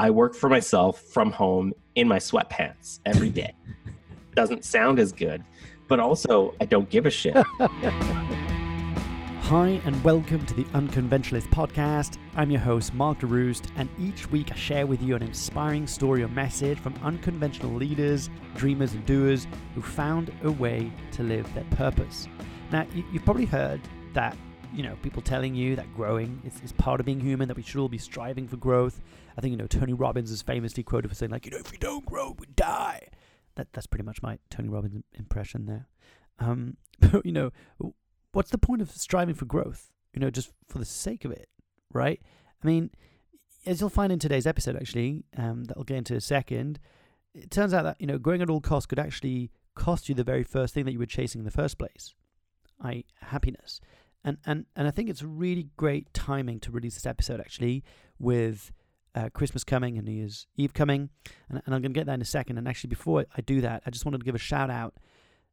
I work for myself from home in my sweatpants every day. Doesn't sound as good, but also I don't give a shit. Hi, and welcome to the Unconventionalist podcast. I'm your host, Mark DeRoost, and each week I share with you an inspiring story or message from unconventional leaders, dreamers, and doers who found a way to live their purpose. Now, you, have probably heard that, you know, people telling you that growing is, is part of being human, that we should all be striving for growth. I think, you know, Tony Robbins is famously quoted for saying, like, you know, if we don't grow, we die. That, that's pretty much my Tony Robbins impression there. Um, but, you know, what's the point of striving for growth? You know, just for the sake of it, right? I mean, as you'll find in today's episode, actually, um, that I'll get into in a second, it turns out that, you know, growing at all costs could actually cost you the very first thing that you were chasing in the first place, i.e., happiness. And, and, and I think it's really great timing to release this episode, actually, with uh, Christmas coming and New Year's Eve coming. And, and I'm going to get that in a second. And actually, before I do that, I just wanted to give a shout out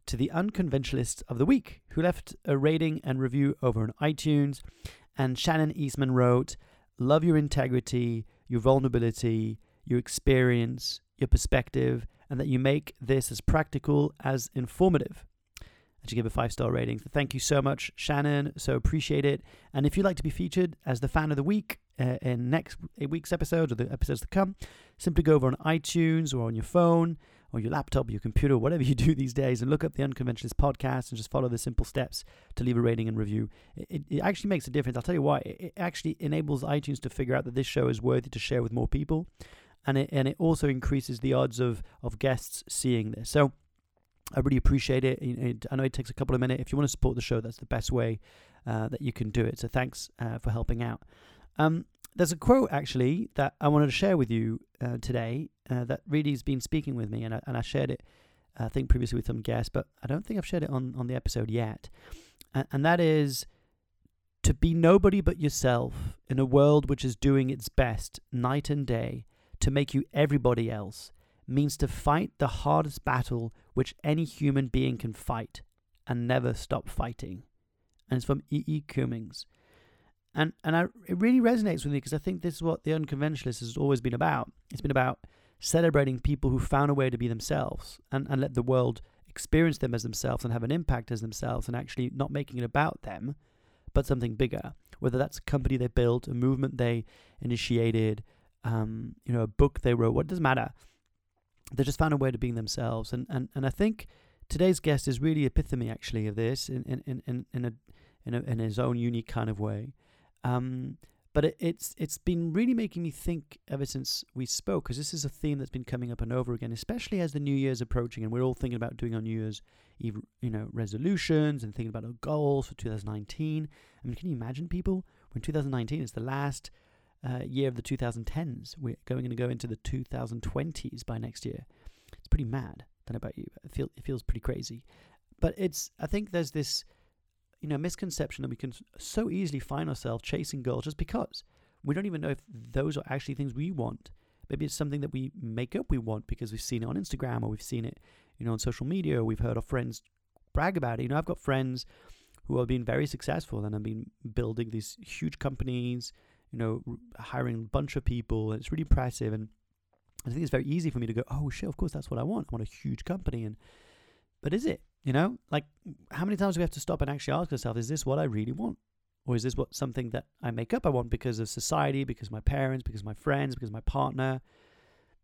to the unconventionalist of the week, who left a rating and review over on iTunes. And Shannon Eastman wrote, Love your integrity, your vulnerability, your experience, your perspective, and that you make this as practical as informative. She gave a five star rating. So thank you so much, Shannon. So appreciate it. And if you'd like to be featured as the fan of the week uh, in next week's episode or the episodes to come, simply go over on iTunes or on your phone or your laptop, your computer, whatever you do these days, and look up the Unconventionalist podcast and just follow the simple steps to leave a rating and review. It, it actually makes a difference. I'll tell you why. It actually enables iTunes to figure out that this show is worthy to share with more people, and it and it also increases the odds of of guests seeing this. So. I really appreciate it. I know it takes a couple of minutes. If you want to support the show, that's the best way uh, that you can do it. So thanks uh, for helping out. Um, there's a quote actually that I wanted to share with you uh, today uh, that really has been speaking with me, and I, and I shared it, I think, previously with some guests, but I don't think I've shared it on, on the episode yet. And that is to be nobody but yourself in a world which is doing its best night and day to make you everybody else means to fight the hardest battle which any human being can fight and never stop fighting. And it's from E. E. Cummings and and I, it really resonates with me because I think this is what the unconventionalist has always been about. It's been about celebrating people who found a way to be themselves and, and let the world experience them as themselves and have an impact as themselves and actually not making it about them, but something bigger. Whether that's a company they built, a movement they initiated, um, you know, a book they wrote, what doesn't matter. They just found a way to being themselves. And, and, and I think today's guest is really epitome actually of this in, in, in, in, a, in, a, in his own unique kind of way. Um, but it, it's it's been really making me think ever since we spoke, because this is a theme that's been coming up and over again, especially as the New Year's approaching, and we're all thinking about doing our New Year's Eve, you know, resolutions and thinking about our goals for 2019. I mean, can you imagine people when 2019 is the last uh, year of the 2010s? We're going to go into the 2020s by next year. It's pretty mad. I don't know about you, it, feel, it feels pretty crazy. But it's I think there's this you know, misconception that we can so easily find ourselves chasing goals just because we don't even know if those are actually things we want. Maybe it's something that we make up we want because we've seen it on Instagram or we've seen it, you know, on social media or we've heard our friends brag about it. You know, I've got friends who have been very successful and have been building these huge companies, you know, hiring a bunch of people. It's really impressive. And I think it's very easy for me to go, oh, shit, of course, that's what I want. I want a huge company. And, but is it? You know, like how many times do we have to stop and actually ask ourselves, is this what I really want? Or is this what something that I make up I want because of society, because my parents, because my friends, because my partner?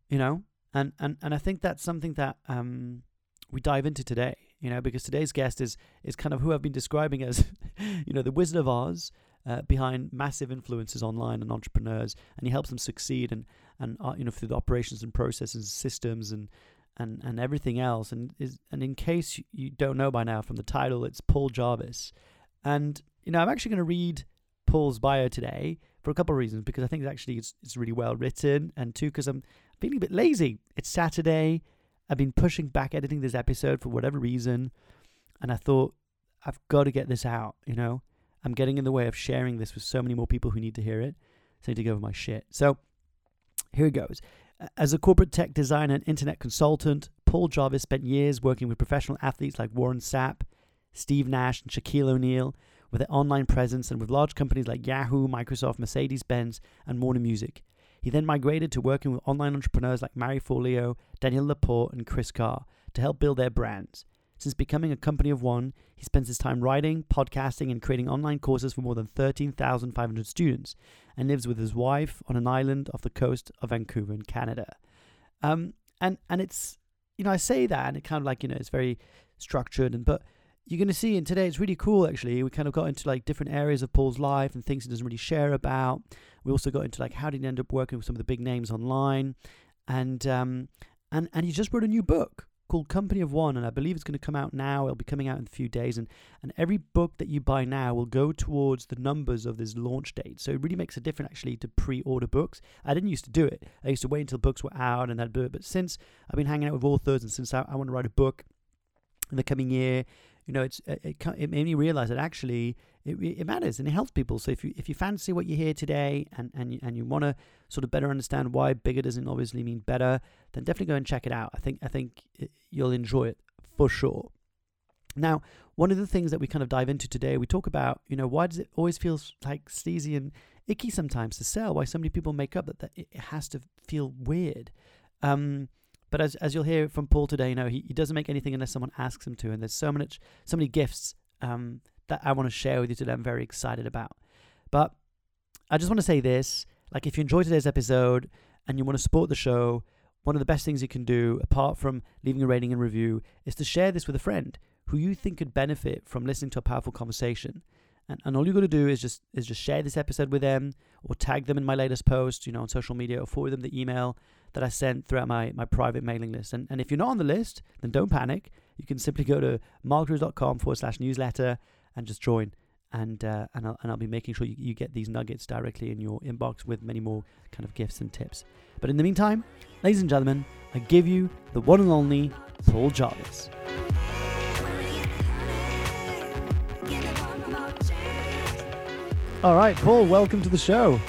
You know? And and, and I think that's something that um we dive into today, you know, because today's guest is is kind of who I've been describing as, you know, the Wizard of Oz uh, behind massive influencers online and entrepreneurs, and he helps them succeed and and uh, you know through the operations and processes, systems and and, and everything else. And is and in case you don't know by now from the title, it's Paul Jarvis. And you know, I'm actually going to read Paul's bio today for a couple of reasons because I think it's actually it's, it's really well written, and two because I'm feeling a bit lazy. It's Saturday. I've been pushing back editing this episode for whatever reason, and I thought I've got to get this out. You know, I'm getting in the way of sharing this with so many more people who need to hear it. So I need to go over my shit. So here it goes. As a corporate tech designer and internet consultant, Paul Jarvis spent years working with professional athletes like Warren Sapp, Steve Nash, and Shaquille O'Neal with their online presence and with large companies like Yahoo, Microsoft, Mercedes Benz, and Warner Music. He then migrated to working with online entrepreneurs like Marie Forleo, Danielle LaPorte, and Kris Carr to help build their brands. Since becoming a company of one, he spends his time writing, podcasting, and creating online courses for more than 13,500 students and lives with his wife on an island off the coast of Vancouver in Canada. Um, and, and it's, you know, I say that and it kind of like, you know, it's very structured, and but you're going to see in today it's really cool actually. We kind of got into like different areas of paul's life and things he doesn't really share about. We also got into like how did he end up working with some of the big names online and um and and he just wrote a new book called Company of One, and I believe it's going to come out now. It'll be coming out in a few days, and and every book that you buy now will go towards the numbers of this launch date. So it really makes a difference actually to pre-order books. I didn't used to do it. I used to wait until books were out and I'd do it. But since I've been hanging out with authors, and since I, I want to write a book in the coming year, you know, it's it, it made me realize that actually it, it matters and it helps people. So if you if you fancy what you hear today and and you, and you want to sort of better understand why bigger doesn't obviously mean better, then definitely go and check it out. I think I think you'll enjoy it for sure. Now, one of the things that we kind of dive into today, we talk about, you know, why does it always feel like sleazy and icky sometimes to sell? Why so many people make up that, that it has to feel weird. Um, but as, as you'll hear from Paul today, you know, he, he doesn't make anything unless someone asks him to. And there's so much, so many gifts um, that I want to share with you today. I'm very excited about. But I just want to say this: like, if you enjoyed today's episode and you want to support the show, one of the best things you can do, apart from leaving a rating and review, is to share this with a friend who you think could benefit from listening to a powerful conversation. And, and all you got to do is just is just share this episode with them, or tag them in my latest post, you know, on social media, or forward them the email that I sent throughout my, my private mailing list. And, and if you're not on the list, then don't panic. You can simply go to markdrews.com forward slash newsletter and just join. And, uh, and, I'll, and I'll be making sure you, you get these nuggets directly in your inbox with many more kind of gifts and tips. But in the meantime, ladies and gentlemen, I give you the one and only Paul Jarvis. All right, Paul, welcome to the show.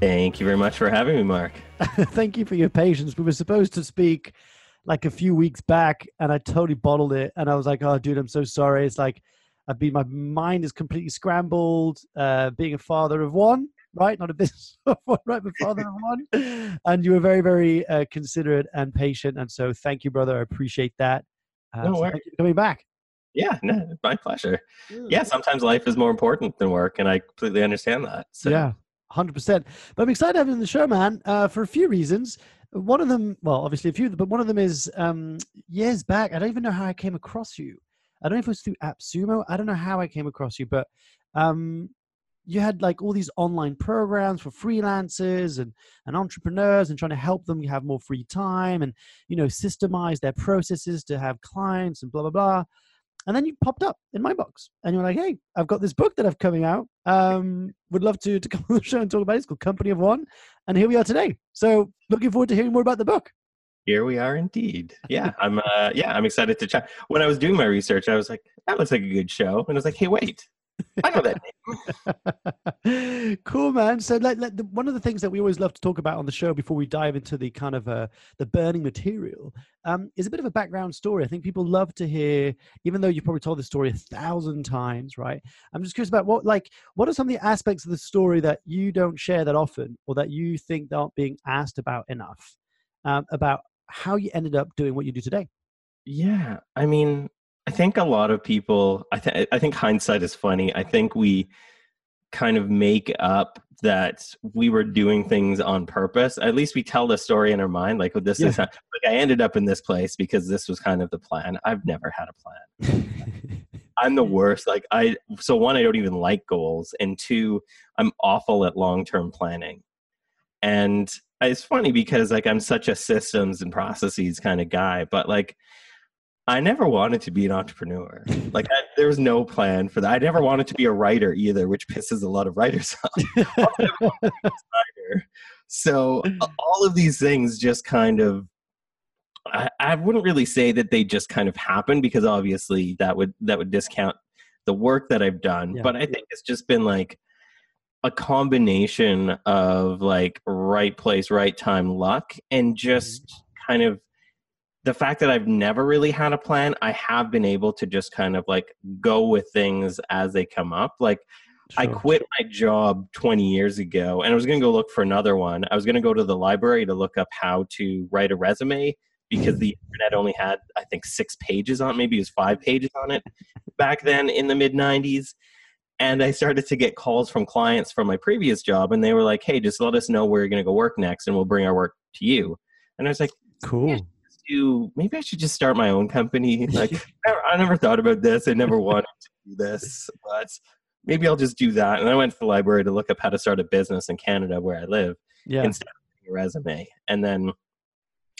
Thank you very much for having me, Mark. Thank you for your patience. We were supposed to speak like a few weeks back, and I totally bottled it. And I was like, "Oh, dude, I'm so sorry." It's like I've been, my mind is completely scrambled. Uh, being a father of one, right? Not a business of one, right? But father of one. And you were very, very uh, considerate and patient. And so, thank you, brother. I appreciate that. Uh, no so thank you for coming back. Yeah, no, my pleasure. Yeah, sometimes life is more important than work, and I completely understand that. So. Yeah, hundred percent. But I'm excited to have you on the show, man, uh, for a few reasons. One of them, well, obviously a few, but one of them is um, years back. I don't even know how I came across you. I don't know if it was through AppSumo. I don't know how I came across you, but um, you had like all these online programs for freelancers and, and entrepreneurs and trying to help them have more free time and you know systemize their processes to have clients and blah blah blah and then you popped up in my box and you're like, hey, I've got this book that I've coming out. Um, would love to, to come on the show and talk about it. It's called Company of One. And here we are today. So looking forward to hearing more about the book. Here we are indeed. Yeah, I'm uh yeah, I'm excited to chat. When I was doing my research, I was like, that looks like a good show. And I was like, hey, wait, I know that name. cool, man. So, like, like the, one of the things that we always love to talk about on the show before we dive into the kind of uh, the burning material um, is a bit of a background story. I think people love to hear, even though you've probably told the story a thousand times, right? I'm just curious about what, like, what are some of the aspects of the story that you don't share that often, or that you think aren't being asked about enough, um, about how you ended up doing what you do today? Yeah, I mean, I think a lot of people. I think I think hindsight is funny. I think we kind of make up that we were doing things on purpose. At least we tell the story in our mind, like, oh, "This yeah. is how, like I ended up in this place because this was kind of the plan." I've never had a plan. I'm the worst. Like I, so one, I don't even like goals, and two, I'm awful at long term planning. And it's funny because like I'm such a systems and processes kind of guy, but like I never wanted to be an entrepreneur. Like I, there was no plan for that. I never wanted to be a writer either, which pisses a lot of writers off. so all of these things just kind of I, I, wouldn't really say that they just kind of happen because obviously that would that would discount the work that I've done. Yeah. But I think it's just been like a combination of like right place, right time, luck, and just mm-hmm. kind of the fact that I've never really had a plan, I have been able to just kind of like go with things as they come up. Like I quit my job 20 years ago and I was going to go look for another one. I was going to go to the library to look up how to write a resume because the internet only had, I think, six pages on it. Maybe it was five pages on it back then in the mid 90s. And I started to get calls from clients from my previous job and they were like, hey, just let us know where you're going to go work next and we'll bring our work to you. And I was like, cool. Do, maybe I should just start my own company. Like, I never thought about this. I never wanted to do this, but maybe I'll just do that. And I went to the library to look up how to start a business in Canada where I live yeah. instead of a resume. And then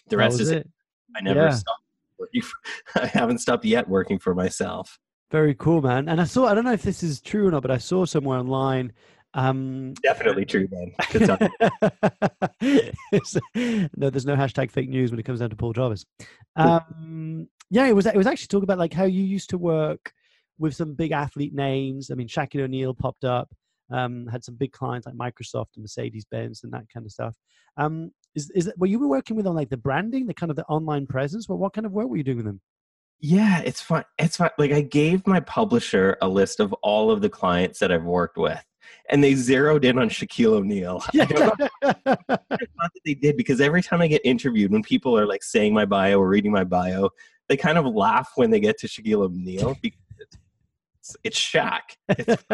the rest is it. I never yeah. stopped working. For, I haven't stopped yet working for myself. Very cool, man. And I saw, I don't know if this is true or not, but I saw somewhere online. Um, Definitely true, man. no, there's no hashtag fake news when it comes down to Paul Jarvis. Um, yeah, it was, it was actually talking about like how you used to work with some big athlete names. I mean, Shaquille O'Neal popped up, um, had some big clients like Microsoft and Mercedes Benz and that kind of stuff. Um, is is it, were you were working with on like the branding, the kind of the online presence? Well, what kind of work were you doing with them? Yeah, it's fun. It's fun. Like I gave my publisher a list of all of the clients that I've worked with, and they zeroed in on Shaquille O'Neal. Yeah. Know that they did because every time I get interviewed, when people are like saying my bio or reading my bio, they kind of laugh when they get to Shaquille O'Neal because it's Shaq. It's,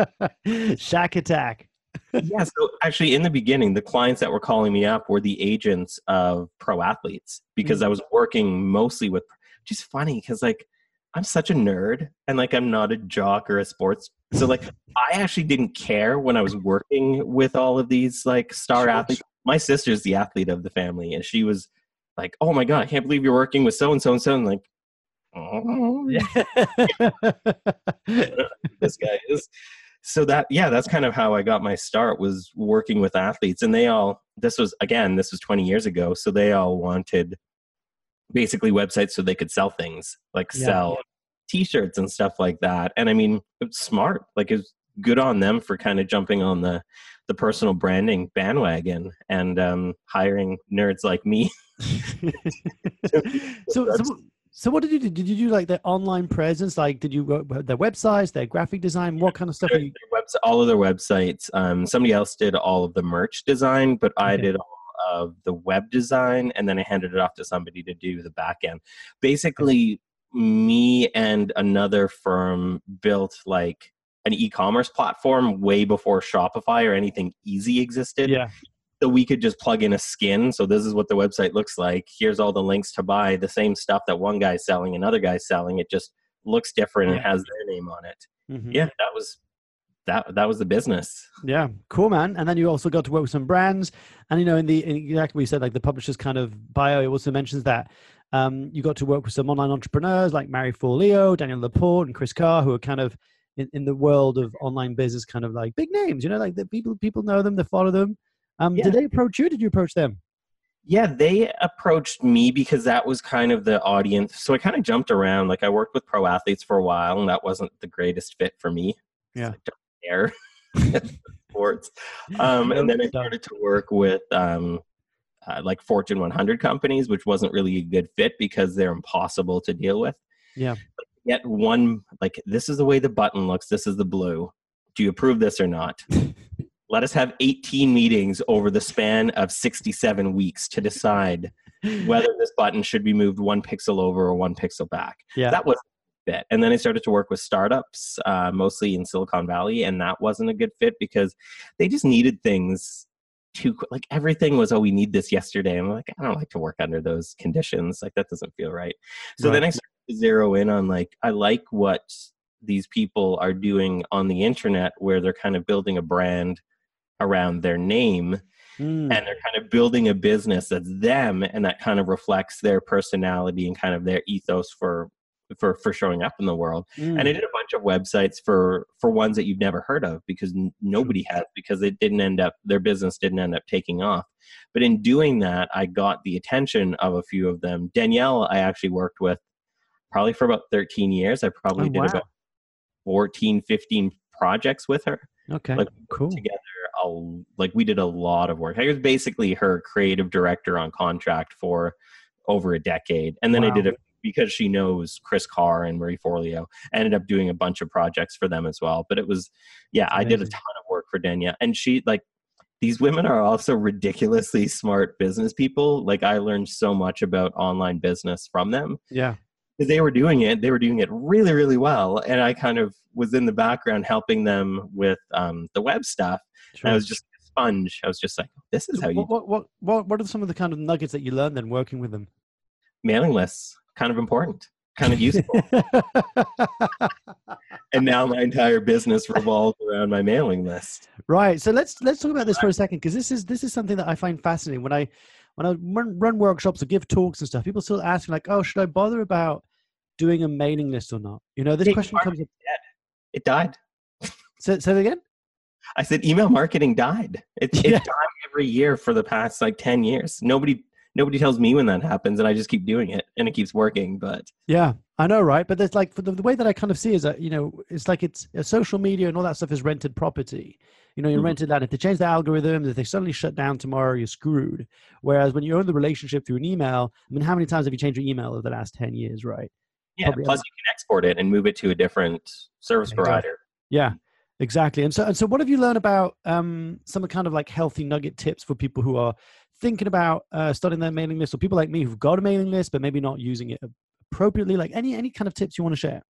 Shaq attack. yeah. So actually, in the beginning, the clients that were calling me up were the agents of pro athletes because mm-hmm. I was working mostly with. Just funny because like I'm such a nerd and like I'm not a jock or a sports. So like I actually didn't care when I was working with all of these like star athletes. My sister's the athlete of the family, and she was like, "Oh my god, I can't believe you're working with so and so and so." And like, oh, this guy is. So that yeah, that's kind of how I got my start was working with athletes, and they all. This was again, this was 20 years ago, so they all wanted basically websites so they could sell things like yeah. sell t-shirts and stuff like that and i mean it's smart like it's good on them for kind of jumping on the the personal branding bandwagon and um, hiring nerds like me so, so so what did you do? Did you do like their online presence? Like, did you go their websites, their graphic design? What kind of stuff? You- website, all of their websites. Um, somebody else did all of the merch design, but I did all of the web design, and then I handed it off to somebody to do the back end. Basically, me and another firm built like an e-commerce platform way before Shopify or anything easy existed. Yeah so we could just plug in a skin. So this is what the website looks like. Here's all the links to buy the same stuff that one guy's selling, another guy's selling. It just looks different and has their name on it. Mm-hmm. Yeah, that was that that was the business. Yeah, cool, man. And then you also got to work with some brands, and you know, in the in exactly what you said, like the publisher's kind of bio, it also mentions that um, you got to work with some online entrepreneurs like Marie Forleo, Danielle LaPorte, and Kris Carr, who are kind of in, in the world of online business, kind of like big names. You know, like the people people know them, they follow them. Um, yeah. Did they approach you? did you approach them? Yeah, they approached me because that was kind of the audience. So I kind of jumped around. Like I worked with pro athletes for a while, and that wasn't the greatest fit for me. Yeah, I don't care sports. Um, and then I started to work with um, uh, like Fortune 100 companies, which wasn't really a good fit because they're impossible to deal with. Yeah. yet one like this is the way the button looks. This is the blue. Do you approve this or not? let us have 18 meetings over the span of 67 weeks to decide whether this button should be moved one pixel over or one pixel back. Yeah. That was fit. And then I started to work with startups, uh, mostly in Silicon Valley, and that wasn't a good fit because they just needed things too like everything was oh we need this yesterday i'm like i don't like to work under those conditions like that doesn't feel right so right. then i started to zero in on like i like what these people are doing on the internet where they're kind of building a brand around their name mm. and they're kind of building a business that's them and that kind of reflects their personality and kind of their ethos for for for showing up in the world mm. and i did a bunch of websites for for ones that you've never heard of because n- nobody has because it didn't end up their business didn't end up taking off but in doing that i got the attention of a few of them danielle i actually worked with probably for about 13 years i probably oh, did wow. about 14 15 projects with her okay like cool together a, like we did a lot of work. I was basically her creative director on contract for over a decade, and then wow. I did a because she knows Kris Carr and Marie Forleo. Ended up doing a bunch of projects for them as well. But it was, yeah, I did a ton of work for Denya. And she, like, these women are also ridiculously smart business people. Like, I learned so much about online business from them. Yeah. Because they were doing it, they were doing it really, really well. And I kind of was in the background helping them with um, the web stuff. Sure. I was just a sponge. I was just like, this is how you. What, what, what, what are some of the kind of nuggets that you learned then working with them? Mailing lists kind of important, kind of useful. and now my entire business revolves around my mailing list. Right. So let's let's talk about this for a second because this is this is something that I find fascinating when I when I run, run workshops or give talks and stuff. People still ask me like, "Oh, should I bother about doing a mailing list or not?" You know, this it question comes. Up. It died. Say, say it again. I said email marketing died. It, it died every year for the past like ten years. Nobody nobody tells me when that happens and i just keep doing it and it keeps working but yeah i know right but there's like the, the way that i kind of see is that you know it's like it's uh, social media and all that stuff is rented property you know, you mm-hmm. rented that. If they change the algorithm, if they suddenly shut down tomorrow, you're screwed. Whereas when you own the relationship through an email, I mean, how many times have you changed your email over the last 10 years, right? Yeah, Probably plus you can export it and move it to a different service provider. Yeah, exactly. And so, and so what have you learned about um, some of kind of like healthy nugget tips for people who are thinking about uh, starting their mailing list, or people like me who've got a mailing list but maybe not using it appropriately? Like any any kind of tips you want to share?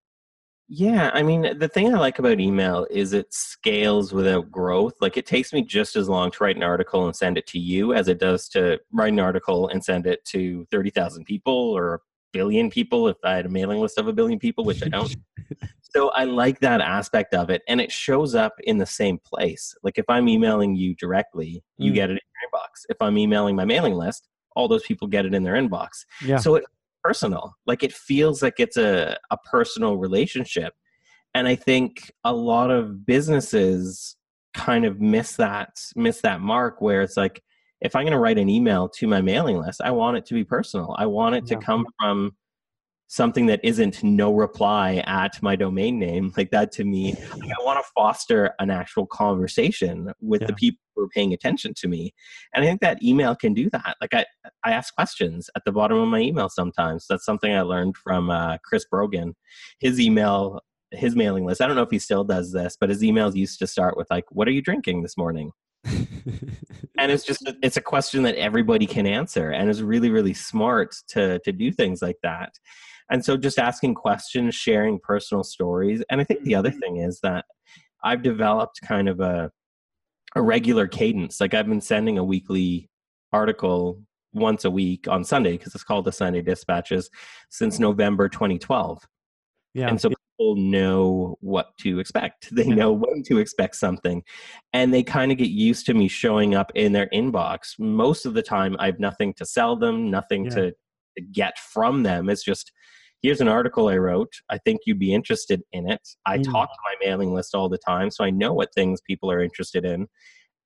Yeah, I mean, the thing I like about email is it scales without growth. Like it takes me just as long to write an article and send it to you as it does to write an article and send it to 30,000 people or billion people if I had a mailing list of a billion people, which I don't. so I like that aspect of it and it shows up in the same place. Like if I'm emailing you directly, you mm. get it in your inbox. If I'm emailing my mailing list, all those people get it in their inbox. Yeah. So it's personal. Like it feels like it's a, a personal relationship. And I think a lot of businesses kind of miss that miss that mark where it's like if I'm going to write an email to my mailing list, I want it to be personal. I want it yeah. to come from something that isn't no reply at my domain name like that to me i want to foster an actual conversation with yeah. the people who are paying attention to me and i think that email can do that like i i ask questions at the bottom of my email sometimes that's something i learned from uh, chris brogan his email his mailing list i don't know if he still does this but his emails used to start with like what are you drinking this morning and it's just it's a question that everybody can answer and it's really really smart to to do things like that and so just asking questions, sharing personal stories. And I think the other thing is that I've developed kind of a a regular cadence. Like I've been sending a weekly article once a week on Sunday because it's called the Sunday Dispatches since November 2012. Yeah. And so people know what to expect. They know when to expect something. And they kind of get used to me showing up in their inbox. Most of the time I have nothing to sell them, nothing yeah. to, to get from them. It's just here's an article I wrote. I think you'd be interested in it. I mm. talk to my mailing list all the time, so I know what things people are interested in.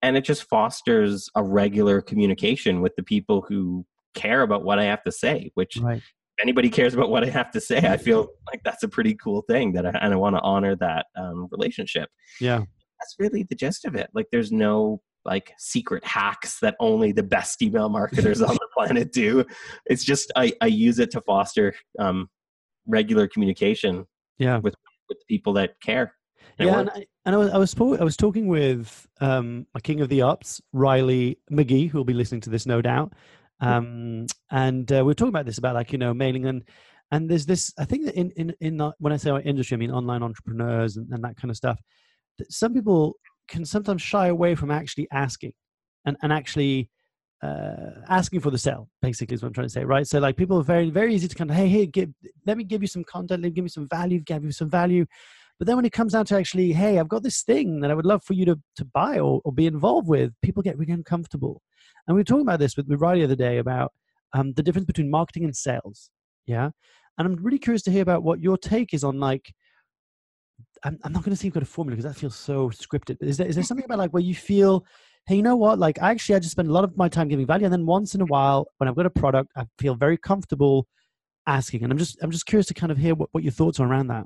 And it just fosters a regular communication with the people who care about what I have to say, which right. Anybody cares about what I have to say, I feel like that's a pretty cool thing that I, and I want to honor that um, relationship. Yeah. That's really the gist of it. Like there's no like secret hacks that only the best email marketers on the planet do. It's just I, I use it to foster um, regular communication yeah with with people that care yeah and, I, and I, was I was, I was talking with um my king of the ops riley mcgee who will be listening to this no doubt um and uh, we are talking about this about like you know mailing and and there's this i think that in in in when i say our industry i mean online entrepreneurs and, and that kind of stuff some people can sometimes shy away from actually asking and and actually uh, asking for the sell basically is what i'm trying to say right? So like people are very very easy to kind of hey hey give, let me give you some content let me give me some value give you some value. But then when it comes down to actually hey i've got this thing that i would love for you to, to buy or, or be involved with people get really uncomfortable and we were talking about this with, with Riley the other day about um, the difference between marketing and sales yeah and i'm really curious to hear about what your take is on like i'm, I'm not going to say you've got a formula because that feels so scripted but is there, is there something about like where you feel hey, you know what? Like, actually, I just spend a lot of my time giving value, and then once in a while, when I've got a product, I feel very comfortable asking. And I'm just, I'm just curious to kind of hear what, what your thoughts are around that.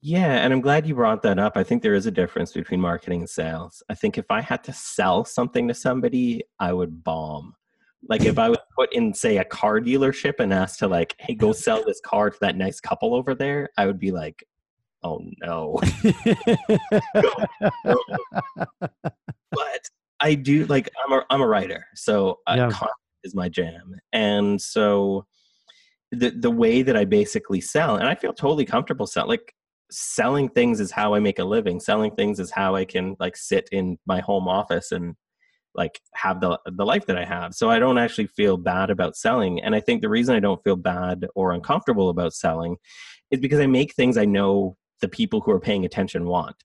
Yeah, and I'm glad you brought that up. I think there is a difference between marketing and sales. I think if I had to sell something to somebody, I would bomb. Like if I was put in, say, a car dealership and asked to like, hey, go sell this car to that nice couple over there, I would be like, oh no. but I do like I'm a I'm a writer, so uh, Yeah. content is my jam, and so the the way that I basically sell, and I feel totally comfortable selling. Like selling things is how I make a living. Selling things is how I can like sit in my home office and like have the the life that I have. So I don't actually feel bad about selling, and I think the reason I don't feel bad or uncomfortable about selling is because I make things I know the people who are paying attention want.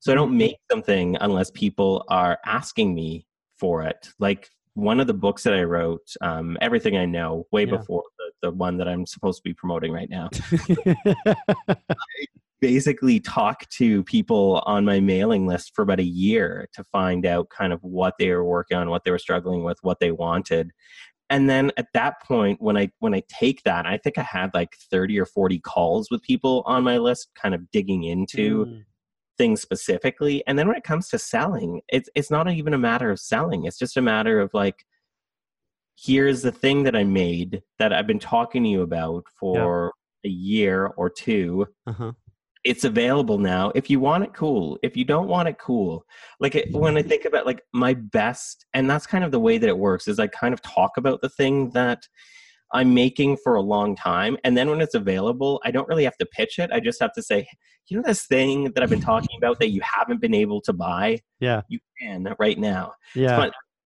So I don't make something unless people are asking me for it. Like one of the books that I wrote, um, Everything I Know, way Yeah. before the, the one that I'm supposed to be promoting right now, basically talked to people on my mailing list for about a year to find out kind of what they were working on, what they were struggling with, what they wanted. And then at that point, when I when I take that, I think I had like 30 or 40 calls with people on my list, kind of digging into Mm, things specifically. And then when it comes to selling, it's it's not even a matter of selling. It's just a matter of like, here's the thing that I made that I've been talking to you about for a year or two. uh-huh. It's available now. If you want it, cool. If you don't want it, cool. Like it, when I mm-hmm. think about like my best, and that's kind of the way that it works. Is I kind of talk about the thing that I'm making for a long time. And then when it's available, I don't really have to pitch it. I just have to say, you know, this thing that I've been talking about that you haven't been able to buy, Yeah. you can right now. Yeah. But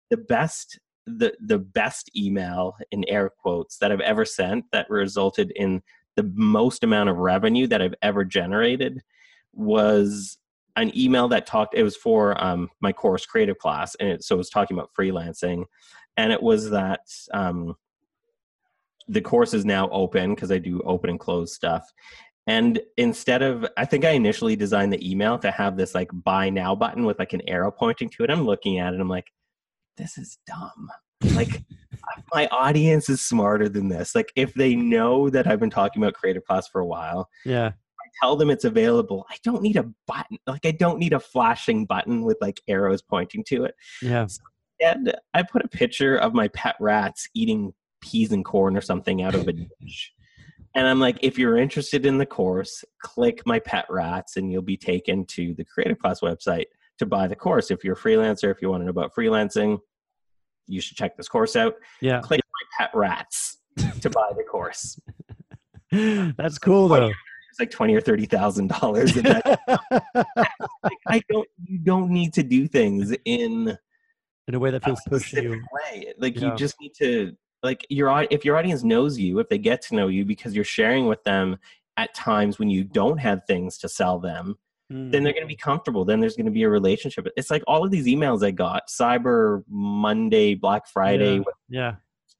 the best, the the best email in air quotes that I've ever sent that resulted in the most amount of revenue that I've ever generated was an email that talked. It was for um, my course creative class, and it, so it was talking about freelancing, and it was that um, the course is now open because I do open and close stuff. And instead of, I think I initially designed the email to have this like buy now button with like an arrow pointing to it. I'm looking at it, I'm like, this is dumb. Like, my audience is smarter than this. Like, if they know that I've been talking about Creative Class for a while, Yeah. I tell them it's available. I don't need a button. Like, I don't need a flashing button with like arrows pointing to it. Yeah. And I put a picture of my pet rats eating peas and corn or something out of a dish. And I'm like, if you're interested in the course, click my pet rats and you'll be taken to the Creative Class website to buy the course. If you're a freelancer, if you want to know about freelancing, you should check this course out. Yeah. Click my pet rats to buy the course. That's cool though. It's like twenty or thirty thousand dollars. I don't. You don't need to do things in In a way that feels uh, pushy. way. Like Yeah. you just need to like your if your audience knows you, if they get to know you because you're sharing with them at times when you don't have things to sell them, Mm. then they're going to be comfortable. Then there's going to be a relationship. It's like all of these emails I got, Cyber Monday, Black Friday, Yeah. Yeah.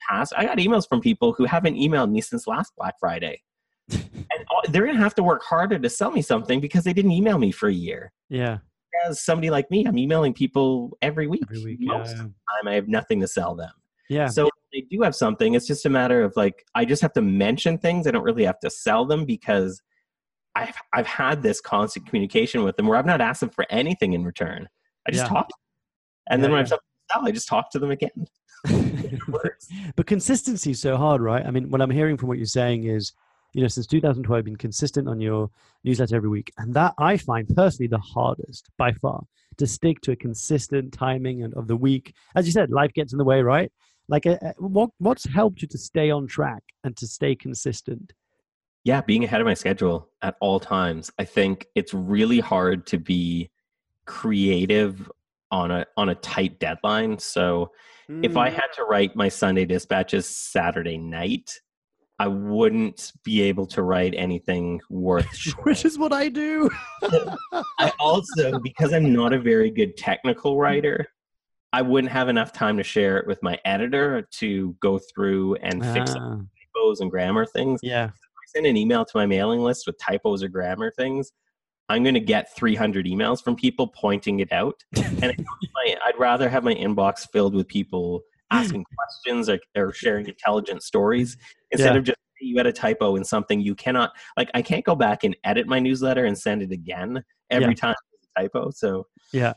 past. I got emails from people who haven't emailed me since last Black Friday. and all- they're going to have to work harder to sell me something because they didn't email me for a year. Yeah. As somebody like me, I'm emailing people every week. Every week. Most Yeah. of the time, I have nothing to sell them. Yeah. So if they do have something. It's just a matter of like I just have to mention things. I don't really have to sell them because I've I've had this constant communication with them where I've not asked them for anything in return. I just Yeah. talk, to them. and then Yeah, when I yeah. something sell, I just talk to them again. But consistency is so hard, right? I mean, what I'm hearing from what you're saying is, you know, since 2012, I've been consistent on your newsletter every week, and that I find personally the hardest by far to stick to a consistent timing and of the week. As you said, life gets in the way, right? Like, uh, uh, what what's helped you to stay on track and to stay consistent? Yeah, being ahead of my schedule at all times. I think it's really hard to be creative on a on a tight deadline. So if Mm. I had to write my Sunday dispatches Saturday night, I wouldn't be able to write anything worth which is what I do. I also, because I'm not a very good technical writer, I wouldn't have enough time to share it with my editor to go through and fix Ah, typos and grammar things. yeah, If send an email to my mailing list with typos or grammar things, I'm going to get 300 emails from people pointing it out. And my, I'd rather have my inbox filled with people asking questions or, or sharing intelligent stories instead Yeah. of just "Hey, you had a typo in something you cannot like I can't go back and edit my newsletter and send it again every Yeah. time typo. So yeah,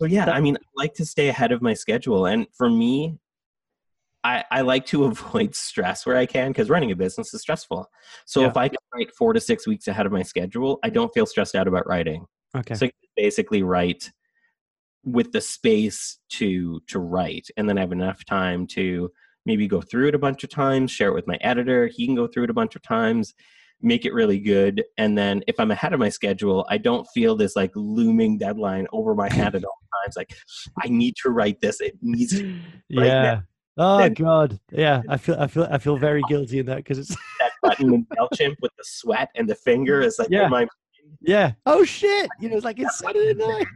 so yeah, I mean, I like to stay ahead of my schedule, and for me, I, I like to avoid stress where I can because running a business is stressful. So Yeah. if I can write four to six weeks ahead of my schedule, I don't feel stressed out about writing. Okay. So I can basically write with the space to to write, and then I have enough time to maybe go through it a bunch of times, share it with my editor. He can go through it a bunch of times, make it really good, and then if I'm ahead of my schedule, I don't feel this like looming deadline over my head at all times. Like I need to write this. It needs to right yeah. now. Oh Then- God. Yeah. I feel. I feel. I feel very guilty in that because it's. that button in Mailchimp with the sweat and the finger is like Yeah. in my Yeah. Oh shit! You know, it's like it's Saturday night.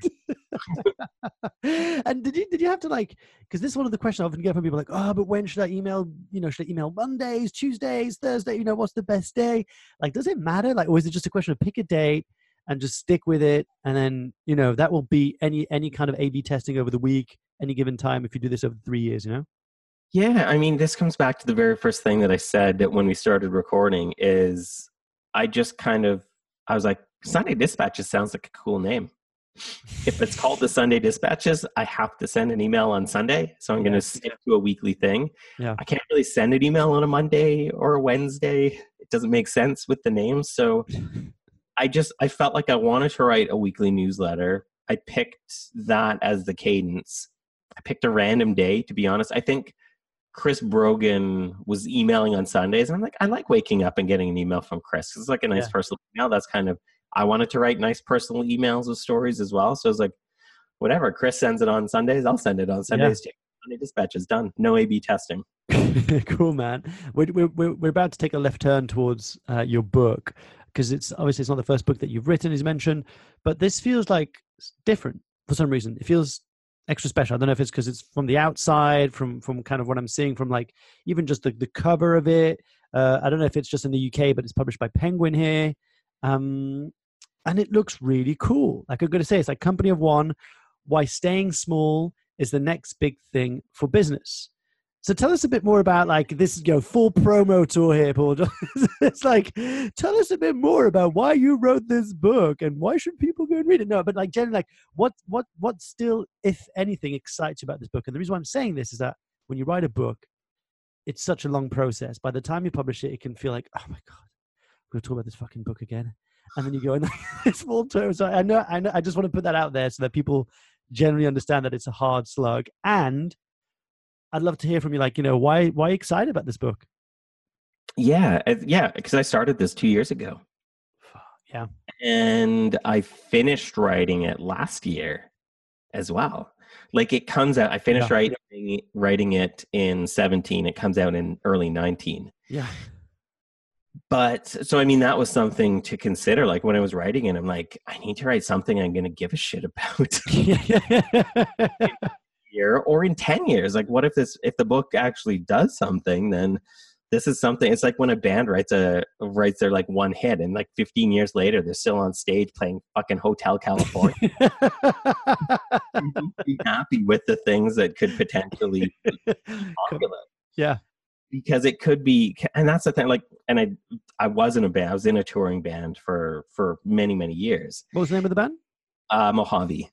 and did you did you have to like? Because this is one of the questions I often get from people like, oh, but when should I email? You know, should I email Mondays, Tuesdays, Thursday? You know, what's the best day? Like, does it matter? Like, or is it just a question of pick a date and just stick with it, and then you know that will be any any kind of A/B testing over the week, any given time if you do this over three years. You know. Yeah, I mean, this comes back to the very first thing that I said that when we started recording is I just kind of I was like Sunday Dispatches sounds like a cool name. If it's called the Sunday Dispatches, I have to send an email on Sunday, so I'm going to stick to a weekly thing. Yeah. I can't really send an email on a Monday or a Wednesday. It doesn't make sense with the name, so I just I felt like I wanted to write a weekly newsletter. I picked that as the cadence. I picked a random day to be honest. I think Chris Brogan was emailing on Sundays and I'm like I like waking up and getting an email from Chris. It's like a nice Yeah. personal email. That's kind of I wanted to write nice personal emails with stories as well. So I was like whatever Chris sends it on Sundays, I'll send it on Sundays too. Sunday dispatches done. No A B testing. cool, man. We're, we're, we're we're about to take a left turn towards uh, your book because it's obviously it's not the first book that you've written, as mentioned, but this feels like different for some reason. It feels extra special. I don't know if it's because it's from the outside, from from kind of what I'm seeing from like even just the, the cover of it. Uh, I don't know if it's just in the UK, but it's published by Penguin here, um, and it looks really cool. Like I'm going to say, it's like Company of One. Why staying small is the next big thing for business. So tell us a bit more about like this you know full promo tour here, Paul. it's like tell us a bit more about why you wrote this book and why should people go and read it. No, but like generally like what what what still, if anything, excites you about this book? And the reason why I'm saying this is that when you write a book, it's such a long process. By the time you publish it, it can feel like, oh my God, we're gonna talk about this fucking book again. And then you go in this full term. So I know I know I just want to put that out there so that people generally understand that it's a hard slug and I'd love to hear from you, like, you know, why why are you excited about this book? Yeah, yeah, because I started this two years ago. Yeah. and I finished writing it last year as well. Like it comes out, I finished Yeah. writing writing it in 17. It comes out in early 19. Yeah. But so I mean that was something to consider. Like when I was writing it, I'm like, I need to write something I'm going to give a shit about here or in 10 years. Like what if this if the book actually does something, then this is something it's like when a band writes a writes their like one hit and like 15 years later they're still on stage playing fucking hotel california be happy with the things that could potentially be popular yeah. because it could be and that's the thing like and i i was in a band i was in a touring band for for many many years What was the name of the band? uh mojave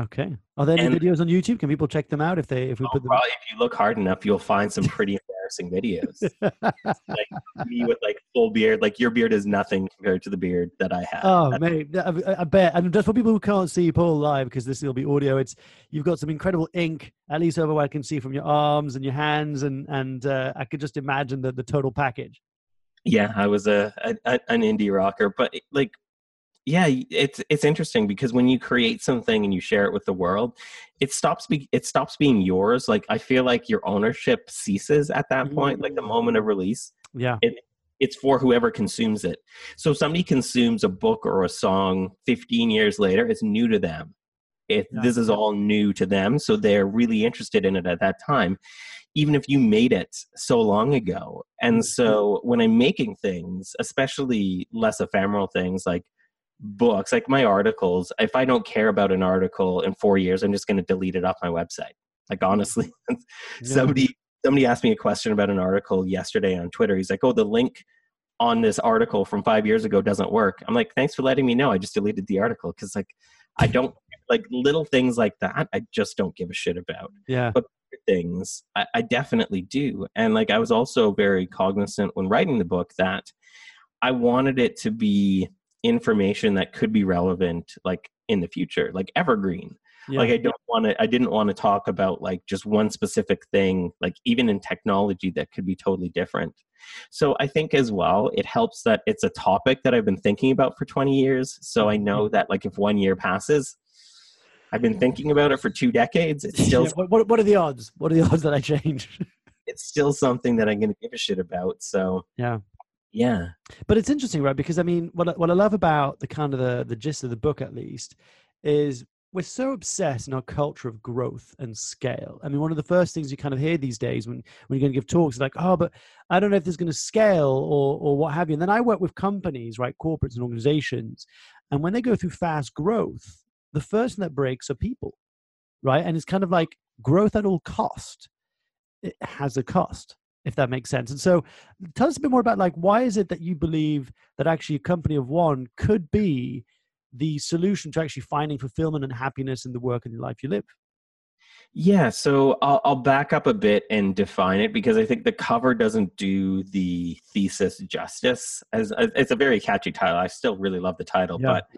Okay. Are there any And- videos on YouTube? Can people check them out if they if we Oh, put them? probably if you look hard enough you'll find some pretty embarrassing videos like me with like full beard like your beard is nothing compared to the beard that i have Oh mate, I, I bet. And just for people who can't see Paul live, because this will be audio, it's you've got some incredible ink, at least over what I can see from your arms and your hands, and and uh, I could just imagine the the total package. yeah i was a, a an indie rocker but like yeah it's it's interesting because when you create something and you share it with the world it stops be, it stops being yours like i feel like your ownership ceases at that point like the mm. moment of release Yeah. it's for whoever consumes it. So if somebody consumes a book or a song 15 years later it's new to them. It, Yeah. this is all new to them so they're really interested in it at that time even if you made it so long ago. And mm, mm. so when i'm making things especially less ephemeral things like books like my articles if i don't care about an article in four years i'm just going to delete it off my website like honestly Yeah. somebody somebody asked me a question about an article yesterday on twitter he's like oh the link on this article from five years ago doesn't work i'm like thanks for letting me know i just deleted the article because like i don't like little things like that i just don't give a shit about Yeah. But things, I, I definitely do. And like I was also very cognizant when writing the book that I wanted it to be information that could be relevant like in the future, like evergreen. Yeah. Like I don't want to I didn't want to talk about like just one specific thing like even in technology that could be totally different. So I think as well it helps that it's a topic that I've been thinking about for 20 years. So I know mm-hmm. that like if one year passes I've been thinking about it for two decades. It's still yeah, what, what are the odds? What are the odds that I change? it's still something that I'm going to give a shit about. So yeah, yeah. But it's interesting, right? Because I mean, what what I love about the kind of the the gist of the book, at least, is we're so obsessed in our culture of growth and scale. I mean, one of the first things you kind of hear these days when, when you're going to give talks is like, oh, but I don't know if there's going to scale or, or what have you. And then I work with companies, right, corporates and organizations. And when they go through fast growth, the first thing that breaks are people, right? And it's kind of like growth at all cost. It has a cost, if that makes sense. And so tell us a bit more about like, why is it that you believe that actually a company of one could be the solution to actually finding fulfillment and happiness in the work and the life you live? Yeah, so I'll, I'll, back up a bit and define it because I think the cover doesn't do the thesis justice. As, as it's a very catchy title, I still really love the title, yeah. but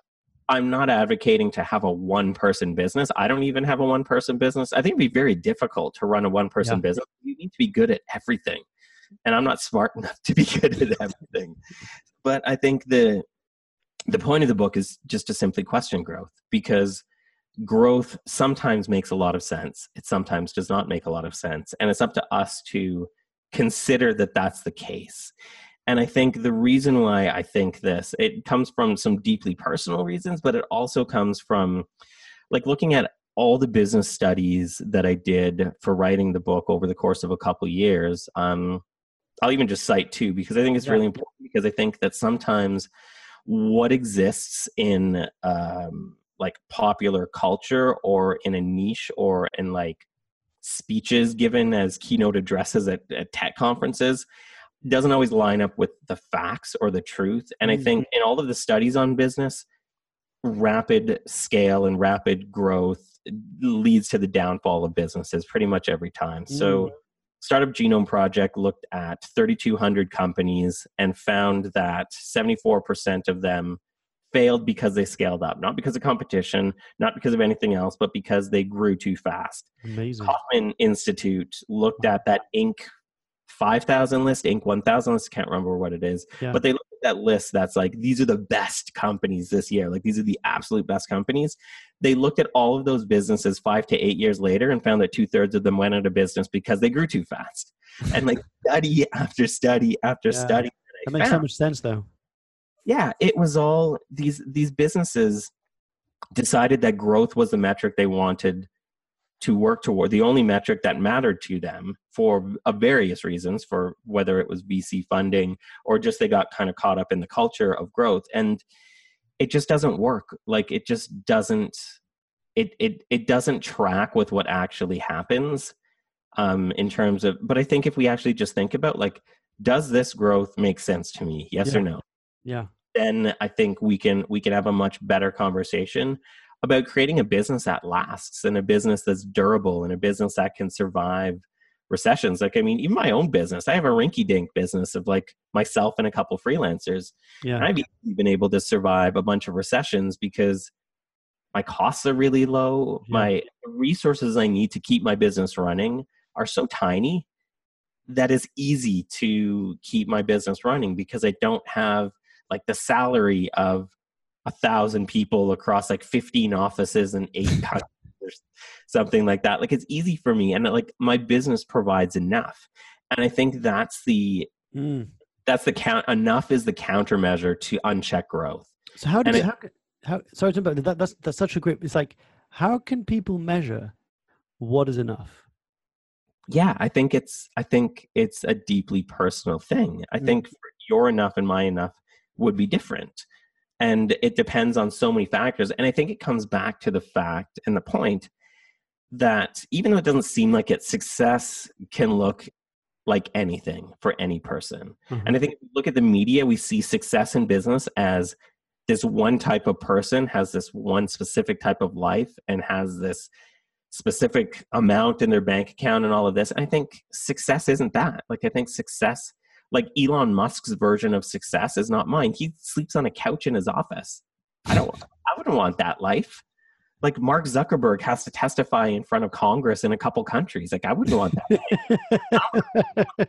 I'm not advocating to have a one person business. I don't even have a one person business. I think it'd be very difficult to run a one person yeah. business. You need to be good at everything, and I'm not smart enough to be good at everything. but I think the the point of the book is just to simply question growth because growth sometimes makes a lot of sense it sometimes does not make a lot of sense and it's up to us to consider that that's the case and i think the reason why i think this it comes from some deeply personal reasons but it also comes from like looking at all the business studies that i did for writing the book over the course of a couple years um, i'll even just cite two because i think it's really important because i think that sometimes what exists in um, like popular culture or in a niche or in like speeches given as keynote addresses at, at tech conferences doesn't always line up with the facts or the truth. And I think mm-hmm. in all of the studies on business, rapid scale and rapid growth leads to the downfall of businesses pretty much every time. Mm. So Startup Genome Project looked at 3,200 companies and found that 74% of them failed because they scaled up, not because of competition, not because of anything else, but because they grew too fast. Amazing. Kauffman Institute looked at that Inc. 5,000 list, Inc. 1,000 list, can't remember what it is, yeah. but they looked at that list that's like, these are the best companies this year. Like, these are the absolute best companies they looked at all of those businesses five to eight years later and found that two thirds of them went out of business because they grew too fast. And like study after study after yeah, study. That, that makes found, so much sense though. Yeah, it was all these these businesses decided that growth was the metric they wanted to work toward the only metric that mattered to them for uh, various reasons for whether it was vc funding or just they got kind of caught up in the culture of growth and it just doesn't work. Like it just doesn't it it it doesn't track with what actually happens um in terms of but i think if we actually just think about like does this growth make sense to me? Yes yeah. or no? Yeah. Then i think we can we can have a much better conversation about creating a business that lasts and a business that's durable and a business that can survive recessions. Like, I mean, even my own business, I have a rinky dink business of like myself and a couple freelancers. Yeah. And I've been able to survive a bunch of recessions because my costs are really low. Yeah. My resources I need to keep my business running are so tiny that it's easy to keep my business running because I don't have like the salary of a thousand people across like 15 offices and eight countries or something like that. Like it's easy for me, and like my business provides enough, and I think that's the mm. that's the count. Enough is the countermeasure to uncheck growth. So how do you, it, how, how sorry to that, that's that's such a great. It's like how can people measure what is enough? Yeah, I think it's I think it's a deeply personal thing. I mm. think your enough and my enough would be different and it depends on so many factors and i think it comes back to the fact and the point that even though it doesn't seem like it success can look like anything for any person mm-hmm. and i think look at the media we see success in business as this one type of person has this one specific type of life and has this specific amount in their bank account and all of this. and I think success isn't that. Like I think success like Elon Musk's version of success is not mine. He sleeps on a couch in his office. I don't I wouldn't want that life. Like Mark Zuckerberg has to testify in front of Congress in a couple countries. Like I wouldn't want that.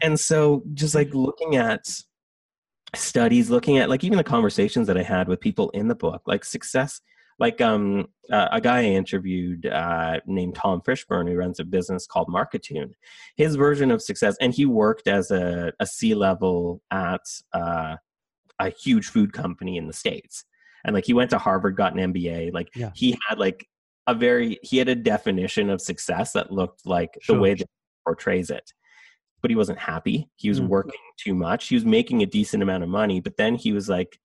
and so just like looking at studies, looking at like even the conversations that I had with people in the book, like success like um, uh, a guy I interviewed uh, named Tom Fishburne, who runs a business called Marketune. His version of success, and he worked as a, a C level at uh, a huge food company in the states, and like he went to Harvard, got an MBA. Like yeah. he had like a very he had a definition of success that looked like sure. the way that portrays it. But he wasn't happy. He was mm. working too much. He was making a decent amount of money, but then he was like,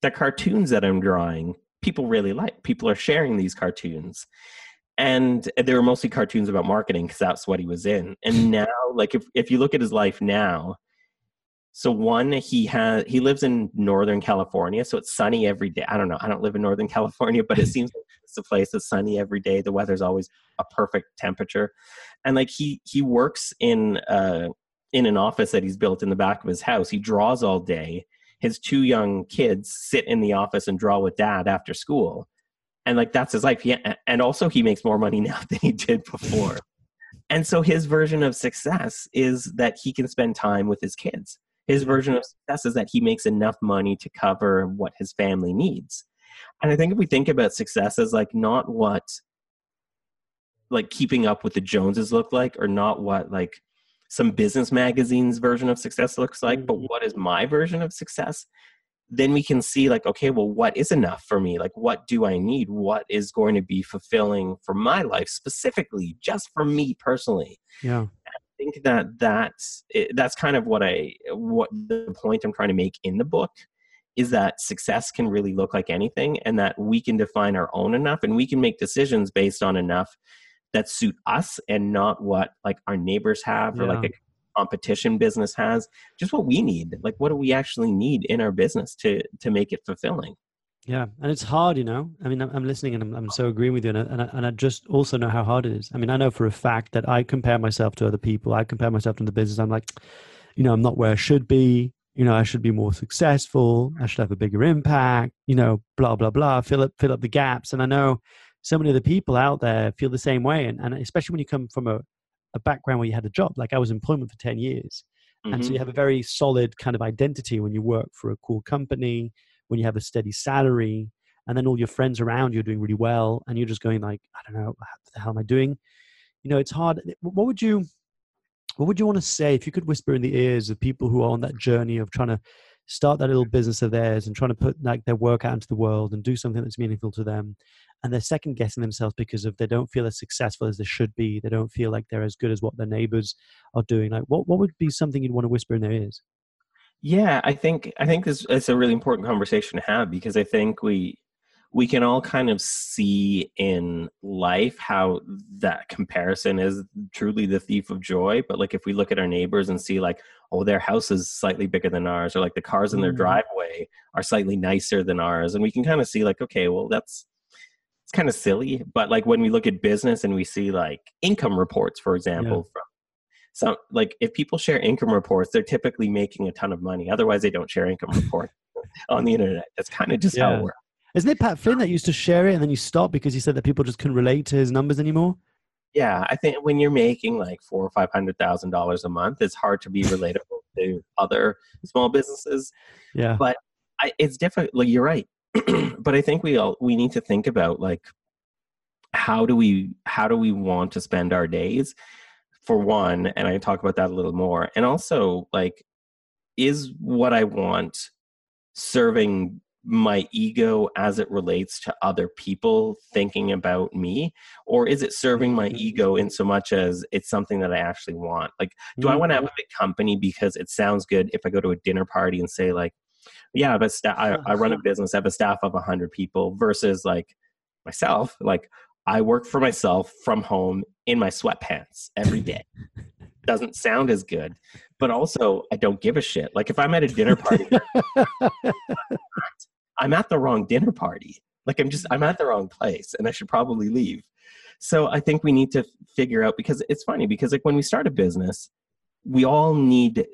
the cartoons that I'm drawing people really like. People are sharing these cartoons. And they were mostly cartoons about marketing because that's what he was in. And now, like if, if you look at his life now, so one, he has he lives in Northern California, so it's sunny every day. I don't know. I don't live in Northern California, but it seems like it's a place that's sunny every day. The weather's always a perfect temperature, and like he he works in uh in an office that he's built in the back of his house. He draws all day, his two young kids sit in the office and draw with dad after school. And like that's his life. He, and also he makes more money now than he did before. And so his version of success is that he can spend time with his kids. His version of success is that he makes enough money to cover what his family needs. And i think if we think about success as like not what like keeping up with the joneses look like or not what like some business magazines version of success looks like, but mm-hmm. what is my version of success? Then we can see, like, okay, well, what is enough for me? Like, what do I need? What is going to be fulfilling for my life specifically, just for me personally? Yeah. I think that that's that's kind of what I what the point I'm trying to make in the book is that success can really look like anything, and that we can define our own enough, and we can make decisions based on enough that suit us and not what like our neighbors have or like a competition business has. Just what we need. Like what do we actually need in our business to to make it fulfilling? Yeah and it's hard you know? I mean i'm, I'm listening and I'm, I'm so agreeing with you and I, and I, and I just also know how hard it is. I mean i know for a fact that i compare myself to other people. I compare myself to the business. I'm like you know i'm not where i should be. You know i should be more successful. I should have a bigger impact you know blah blah blah. Fill up fill up the gaps. And i know so many of the people out there feel the same way. And, and especially when you come from a, a background where you had a job, like I was employment for 10 years. Mm-hmm. And so you mm-hmm. have a very solid kind of identity when you work for a cool company, when you have a steady salary, and then all your friends around you are doing really well. And you're just going like, I don't know, what the hell am I doing? You know, it's hard. What would you, what would you want to say if you could whisper in the ears of people who are on that journey of trying to start that little business of theirs and trying to put like their work out into the world and do something that's meaningful to them and they're second guessing themselves because of they don't feel as successful as they should be. They don't feel like they're as good as what their neighbors are doing. Like, what what would be something you'd want to whisper in their ears? Yeah, I think I think this it's a really important conversation to have because I think we we can all kind of see in life how that comparison is truly the thief of joy. But like if we look at our neighbors and see like, oh, their house is slightly bigger than ours, or like the cars in their mm. driveway are slightly nicer than ours, and we can kind of see like, okay, well that's it's kind of silly, but like when we look at business and we see like income reports, for example, yeah. from some like if people share income reports, they're typically making a ton of money. Otherwise, they don't share income reports on the internet. That's kind of just yeah. how it works. Isn't it Pat Flynn that used to share it and then you stopped because he said that people just couldn't relate to his numbers anymore? Yeah, I think when you're making like four or five hundred thousand dollars a month, it's hard to be relatable to other small businesses. Yeah, but I, it's different. Like you're right. but I think we all we need to think about like how do we how do we want to spend our days for one and I talk about that a little more and also like is what I want serving my ego as it relates to other people thinking about me or is it serving my mm-hmm. ego in so much as it's something that i actually want like do i want to have mm-hmm. a big company because it sounds good if i go to a dinner party and say like yeah, but sta- I, I run a business, I have a staff of 100 people versus like myself, like I work for myself from home in my sweatpants every day. Doesn't sound as good, but also I don't give a shit. Like if I'm at a dinner party, I'm at the wrong dinner party. Like I'm just I'm at the wrong place and I should probably leave. So I think we need to figure out because it's funny because like when we start a business, we all need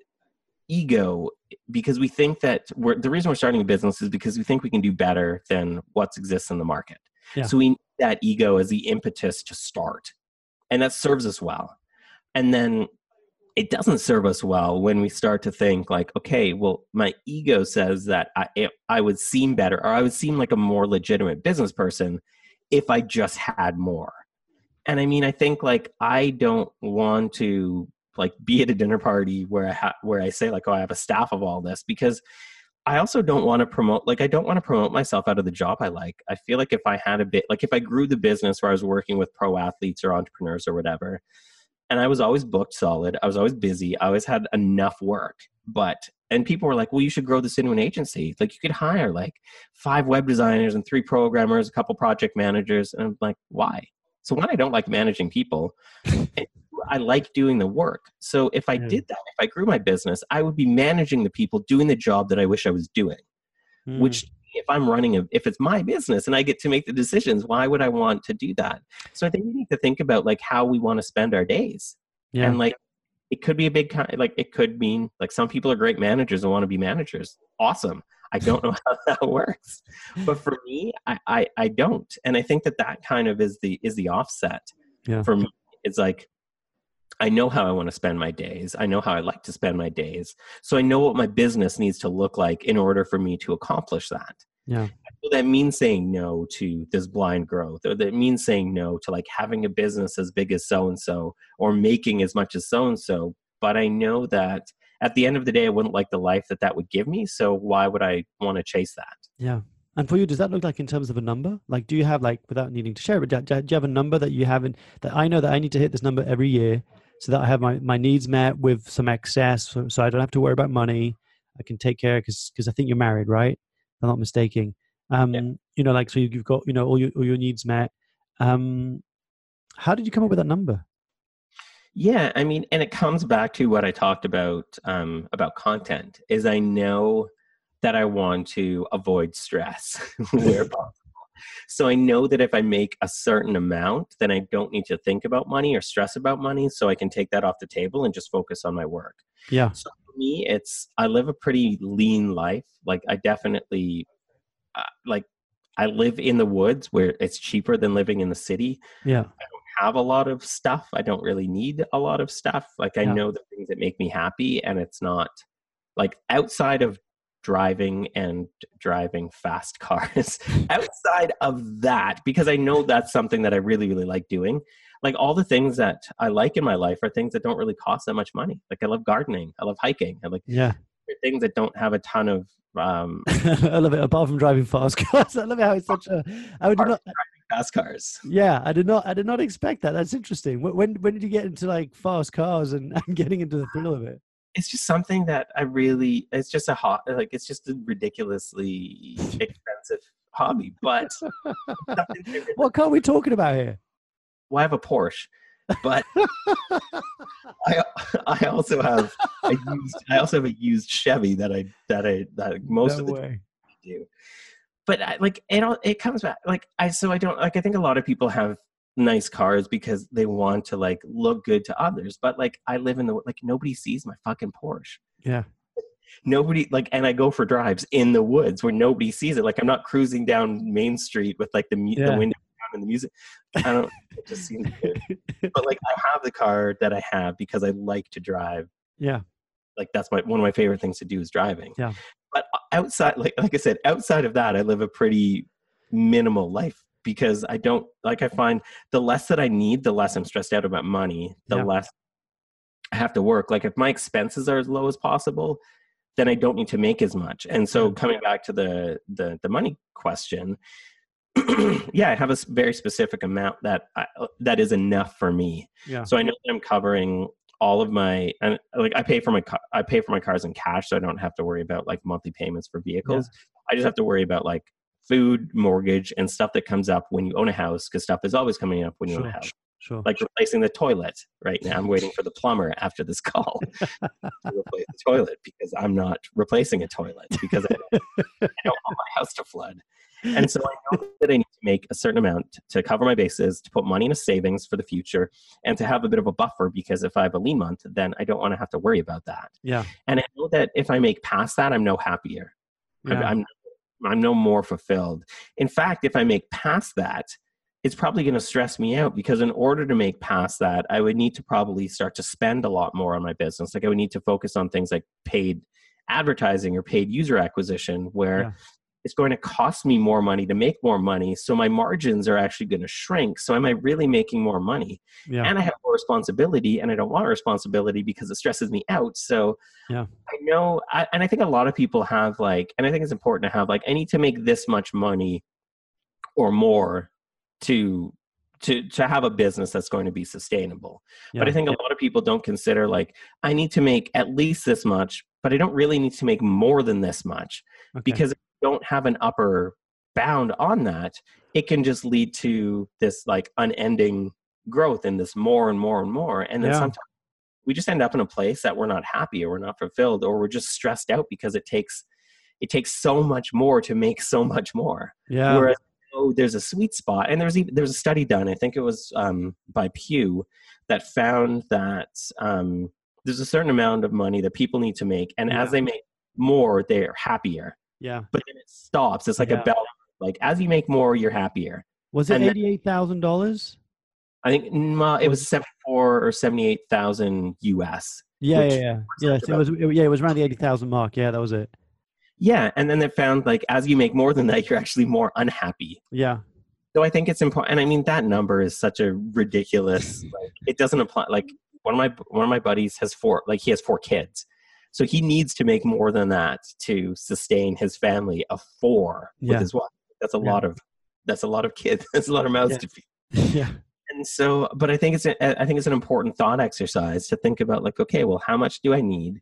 ego because we think that we're the reason we're starting a business is because we think we can do better than what exists in the market. Yeah. So we need that ego as the impetus to start. And that serves us well. And then it doesn't serve us well when we start to think like okay well my ego says that i i would seem better or i would seem like a more legitimate business person if i just had more and i mean i think like i don't want to like be at a dinner party where i ha- where i say like oh i have a staff of all this because i also don't want to promote like i don't want to promote myself out of the job i like i feel like if i had a bit like if i grew the business where i was working with pro athletes or entrepreneurs or whatever and I was always booked solid. I was always busy. I always had enough work. But and people were like, "Well, you should grow this into an agency. Like you could hire like five web designers and three programmers, a couple project managers." And I'm like, "Why?" So one, I don't like managing people. I like doing the work. So if I did that, if I grew my business, I would be managing the people doing the job that I wish I was doing, mm. which if I'm running a, if it's my business and I get to make the decisions, why would I want to do that? So I think we need to think about like how we want to spend our days. Yeah. And like, it could be a big kind, like it could mean like some people are great managers and want to be managers. Awesome. I don't know how that works, but for me, I, I, I don't. And I think that that kind of is the, is the offset yeah. for me. It's like, I know how I want to spend my days. I know how I like to spend my days. So I know what my business needs to look like in order for me to accomplish that. Yeah. So that means saying no to this blind growth, or that means saying no to like having a business as big as so and so, or making as much as so and so. But I know that at the end of the day, I wouldn't like the life that that would give me. So why would I want to chase that? Yeah. And for you, does that look like in terms of a number? Like, do you have like, without needing to share it, do you have a number that you haven't, that I know that I need to hit this number every year so that I have my, my needs met with some excess, so, so I don't have to worry about money. I can take care because because I think you're married, right? I'm not mistaking. Um, yeah. You know, like so you've got you know all your all your needs met. Um, how did you come up with that number? Yeah, I mean, and it comes back to what I talked about um, about content. Is I know that I want to avoid stress where possible. So I know that if I make a certain amount, then I don't need to think about money or stress about money. So I can take that off the table and just focus on my work. Yeah. So for me, it's, I live a pretty lean life. Like I definitely, uh, like, I live in the woods where it's cheaper than living in the city. Yeah. I don't have a lot of stuff. I don't really need a lot of stuff. Like I yeah. know the things that make me happy and it's not like outside of driving and driving fast cars. Outside of that because i know that's something that i really really like doing like all the things that i like in my life are things that don't really cost that much money. Like i love gardening. I love hiking. I like yeah. things that don't have a ton of um i love it. Apart from driving fast cars i love how it's such a i would not fast cars. Yeah i did not i did not expect that. That's interesting. When when did you get into like fast cars and, and getting into the thrill of it it's just something that I really it's just a hot like it's just a ridiculously expensive hobby. But what car are we talking about here? Well, I have a Porsche, but I I also have a used I also have a used Chevy that I that I that most no of the way. time I do. But I, like it all it comes back like I so I don't like I think a lot of people have nice cars because they want to like look good to others. But like I live in the like nobody sees my fucking Porsche. Yeah. Nobody like, and I go for drives in the woods where nobody sees it. Like I'm not cruising down Main Street with like the yeah. the window down and the music. I don't. it just seems good. But like I have the car that I have because I like to drive. Yeah. Like that's my one of my favorite things to do is driving. Yeah. But uh, outside, like like I said, outside of that, I live a pretty minimal life because I don't like I find the less that I need, the less I'm stressed out about money, the yeah. less I have to work. Like if my expenses are as low as possible, then I don't need to make as much. And so coming back to the the, the money question, yeah, I have a very specific amount that I, that is enough for me. Yeah. So I know that I'm covering all of my and like I pay for my car I pay for my cars in cash, so I don't have to worry about like monthly payments for vehicles. Yeah. I just have to worry about like food, mortgage, and stuff that comes up when you own a house because stuff is always coming up when you sure, own a house. Sure. Like replacing the toilet right now. I'm waiting for the plumber after this call to replace the toilet because I'm not replacing a toilet because I don't, I don't want my house to flood. And so I know that I need to make a certain amount to cover my bases, to put money in a savings for the future, and to have a bit of a buffer because if I have a lean month, then I don't want to have to worry about that. Yeah. And I know that if I make past that, I'm no happier. Yeah. I'm, I'm no more fulfilled. In fact, if I make past that, it's probably going to stress me out because in order to make past that, I would need to probably start to spend a lot more on my business. Like I would need to focus on things like paid advertising or paid user acquisition, where Yeah. It's going to cost me more money to make more money. So my margins are actually going to shrink. So am I really making more money? Yeah. And I have more responsibility, and I don't want responsibility because it stresses me out. So Yeah. I know, I, and I think a lot of people have like, and I think it's important to have like, I need to make this much money or more to to to have a business that's going to be sustainable. But I think a lot of people don't consider like I need to make at least this much, but I don't really need to make more than this much Okay. because don't have an upper bound on that, it can just lead to this like unending growth and this more and more and more. And then Yeah. sometimes we just end up in a place that we're not happy or we're not fulfilled or we're just stressed out because it takes it takes so much more to make so much more. yeah. Whereas oh, there's a sweet spot, and there's even, there's a study done. I think it was um, by Pew that found that um, there's a certain amount of money that people need to make, and Yeah. as they make more, they're happier. Yeah. But then it stops. It's like Yeah. a bell. Like as you make more, you're happier. Was it and then- eighty-eight thousand dollars? I think mm, uh, it was seventy four or seventy eight thousand US. Yeah, yeah, yeah. Yeah, so it was. it- yeah, it was around the eighty thousand mark. Yeah, that was it. Yeah, and then they found like as you make more than that, you're actually more unhappy. Yeah, So I think it's important, and I mean that number is such a ridiculous. like, it doesn't apply. Like one of my one of my buddies has four. Like he has four kids, so he needs to make more than that to sustain his family of four Yeah. with his wife. That's a Yeah. lot of that's a lot of kids. That's a lot of mouths Yeah. to feed. yeah, And so, but I think it's a, I think it's an important thought exercise to think about. Like, okay, well, how much do I need?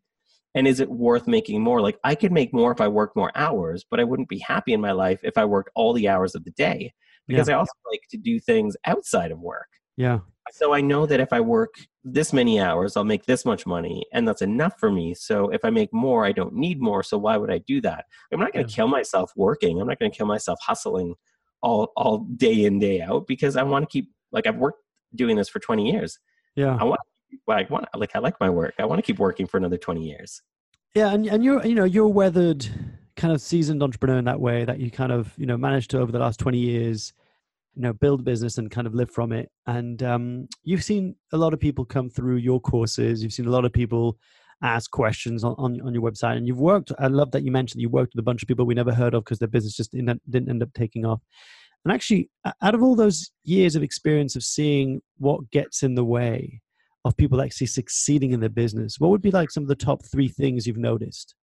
And is it worth making more? Like, I could make more if I worked more hours, but I wouldn't be happy in my life if I worked all the hours of the day because I also like to do things outside of work. yeah, So I know that if I work this many hours, I'll make this much money, and that's enough for me. So if I make more, I don't need more. So why would I do that? I'm not going to Yeah. kill myself working. I'm not going to kill myself hustling all all day in day out because I want to keep like I've worked doing this for 20 years. yeah. I want I want like I like my work. I want to keep working for another 20 years. Yeah, and and you're you know you're a weathered kind of seasoned entrepreneur in that way that you kind of you know managed to over the last twenty years, you know, build a business and kind of live from it. And um, you've seen a lot of people come through your courses. You've seen a lot of people ask questions on, on, on your website, and you've worked. I love that you mentioned you worked with a bunch of people we never heard of because their business just didn't, didn't end up taking off. And actually, out of all those years of experience of seeing what gets in the way of people actually succeeding in their business, what would be like some of the top three things you've noticed?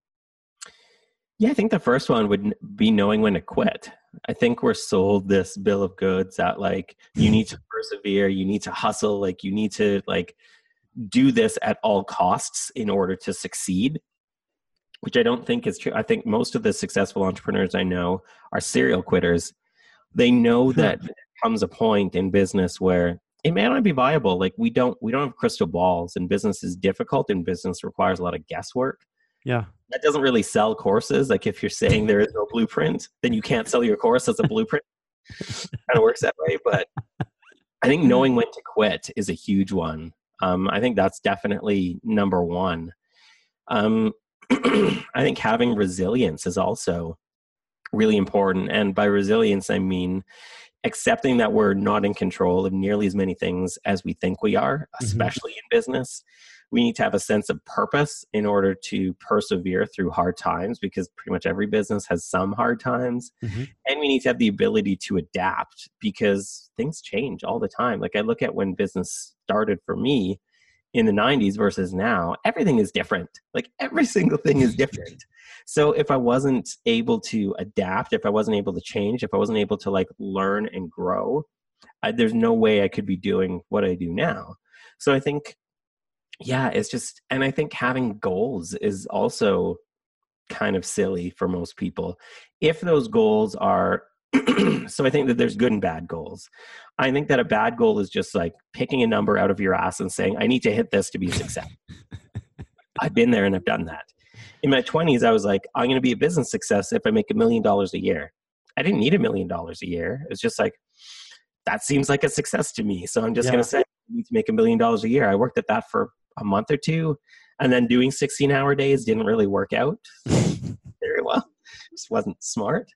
Yeah, I think the first one would be knowing when to quit. I think we're sold this bill of goods that like you need to persevere, you need to hustle, like you need to like do this at all costs in order to succeed, which I don't think is true. I think most of the successful entrepreneurs I know are serial quitters. They know that there comes a point in business where it may not be viable. Like we don't we don't have crystal balls and business is difficult and business requires a lot of guesswork Yeah. that doesn't really sell courses. Like if you're saying there is no blueprint, then you can't sell your course as a blueprint. kind of works that way. But I think knowing when to quit is a huge one. Um, I think that's definitely number one. Um, I think having resilience is also really important. And by resilience, I mean accepting that we're not in control of nearly as many things as we think we are, Mhm. especially in business we need to have a sense of purpose in order to persevere through hard times because pretty much every business has some hard times. Mhm. and we need to have the ability to adapt because things change all the time. Like i look at when business started for me in the 90s versus now everything is different. Like every single thing is different. So if i wasn't able to adapt if i wasn't able to change if i wasn't able to like learn and grow I, there's no way i could be doing what i do now. So i think yeah it's just and i think having goals is also kind of silly for most people if those goals are so i think that there's good and bad goals i think that a bad goal is just like picking a number out of your ass and saying i need to hit this to be a success i've been there and i've done that in my 20s i was like i'm going to be a business success if i make a million dollars a year I didn't need a million dollars a year. It was just like, that seems like a success to me. So I'm just yeah. going to say, I need to make a million dollars a year. I worked at that for a month or two. And then doing 16 hour days didn't really work out very well. Just wasn't smart.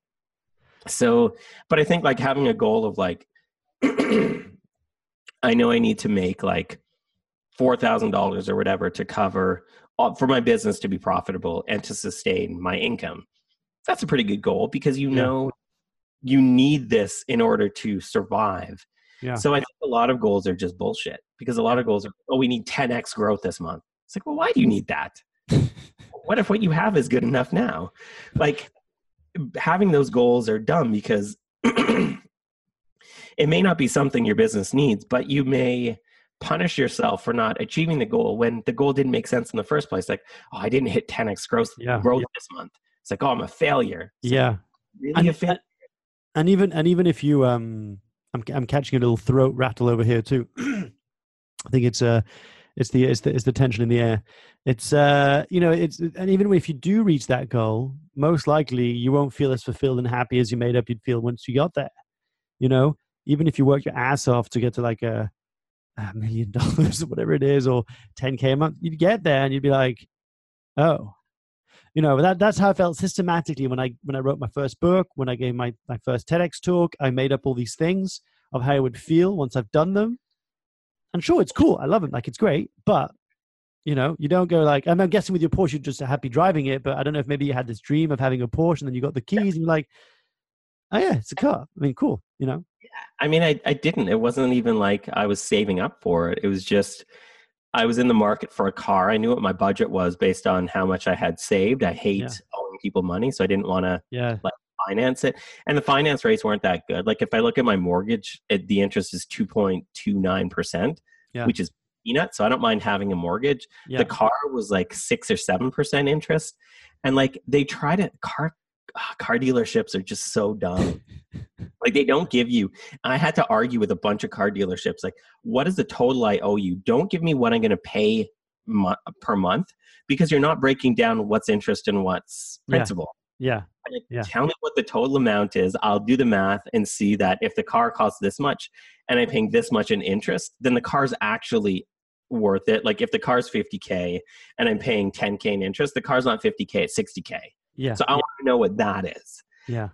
So, but I think like having a goal of like, I know I need to make like $4,000 or whatever to cover uh, for my business to be profitable and to sustain my income. That's a pretty good goal because you know yeah. you need this in order to survive. Yeah. So I think a lot of goals are just bullshit because a lot of goals are, oh, we need 10x growth this month. It's like, well, why do you need that? what if what you have is good enough now? Like having those goals are dumb because it may not be something your business needs, but you may punish yourself for not achieving the goal when the goal didn't make sense in the first place. Like, oh, I didn't hit 10x growth, yeah. growth yeah. this month. It's like, oh, I'm a failure. It's yeah. Like, really and, a failure. And even and even if you um I'm I'm catching a little throat rattle over here too. I think it's uh it's the it's the it's the tension in the air. It's uh you know it's and even if you do reach that goal, most likely you won't feel as fulfilled and happy as you made up you'd feel once you got there. You know, even if you work your ass off to get to like a a million dollars or whatever it is, or 10K a month, you'd get there and you'd be like, oh, you know, that, that's how I felt systematically when I, when I wrote my first book, when I gave my, my first TEDx talk, I made up all these things of how I would feel once I've done them. And sure, it's cool. I love it. Like it's great, but you know, you don't go like, I'm guessing with your Porsche, you're just happy driving it, but I don't know if maybe you had this dream of having a Porsche and then you got the keys and you're like, oh yeah, it's a car. I mean, cool, you know? I mean, I, I didn't. It wasn't even like I was saving up for it. It was just I was in the market for a car. I knew what my budget was based on how much I had saved. I hate yeah. owing people money, so I didn't want to yeah. like finance it. And the finance rates weren't that good. Like if I look at my mortgage, it, the interest is two point two nine percent, which is peanut. So I don't mind having a mortgage. Yeah. The car was like six or seven percent interest, and like they try to car Ah, car dealerships are just so dumb. like they don't give you. I had to argue with a bunch of car dealerships. Like, what is the total I owe you? Don't give me what I'm going to pay mo- per month because you're not breaking down what's interest and what's principal. Yeah. Like, yeah. Tell me what the total amount is. I'll do the math and see that if the car costs this much and I'm paying this much in interest, then the car's actually worth it. Like if the car's 50K and I'm paying 10K in interest, the car's not 50K, it's 60K. Yeah. So I yeah. want to know what that is. Yeah.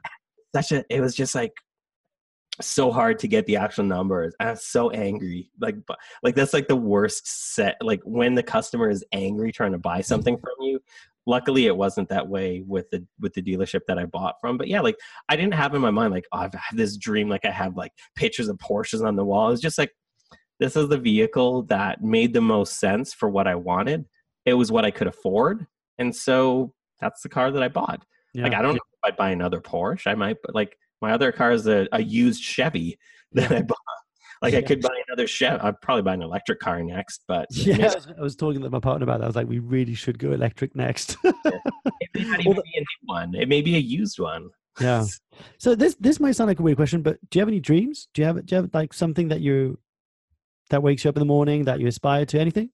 Such a it was just like so hard to get the actual numbers. I was so angry. Like like that's like the worst set like when the customer is angry trying to buy mm. something from you. Luckily it wasn't that way with the with the dealership that I bought from. But yeah, like I didn't have in my mind like oh, I've had this dream like I have like pictures of Porsches on the wall. It's just like this is the vehicle that made the most sense for what I wanted. It was what I could afford. And so that's the car that I bought. Yeah. Like I don't know if I'd buy another Porsche. I might, but like my other car is a, a used Chevy that yeah. I bought. Like yeah. I could buy another Chevy. I'd probably buy an electric car next. But yeah, I was talking to my partner about that. I was like, we really should go electric next. it may not even be a new one. It may be a used one. Yeah. So this this might sound like a weird question, but do you have any dreams? Do you have do you have like something that you that wakes you up in the morning that you aspire to? Anything?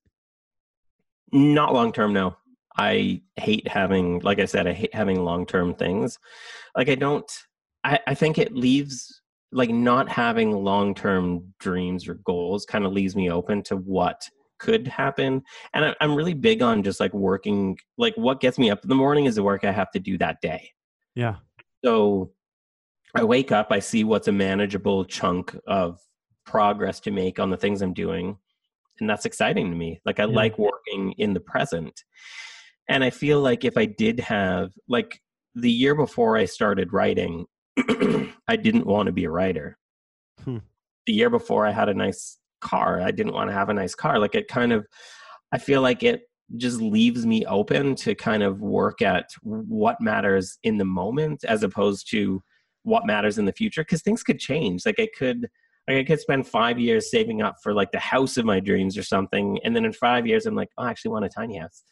Not long term, no. I hate having, like I said, I hate having long term things. Like, I don't, I, I think it leaves, like, not having long term dreams or goals kind of leaves me open to what could happen. And I, I'm really big on just like working, like, what gets me up in the morning is the work I have to do that day. Yeah. So I wake up, I see what's a manageable chunk of progress to make on the things I'm doing. And that's exciting to me. Like, I yeah. like working in the present and i feel like if i did have like the year before i started writing i didn't want to be a writer hmm. the year before i had a nice car i didn't want to have a nice car like it kind of i feel like it just leaves me open to kind of work at what matters in the moment as opposed to what matters in the future because things could change like i could like I could spend five years saving up for like the house of my dreams or something, and then in five years I'm like, oh, I actually want a tiny house.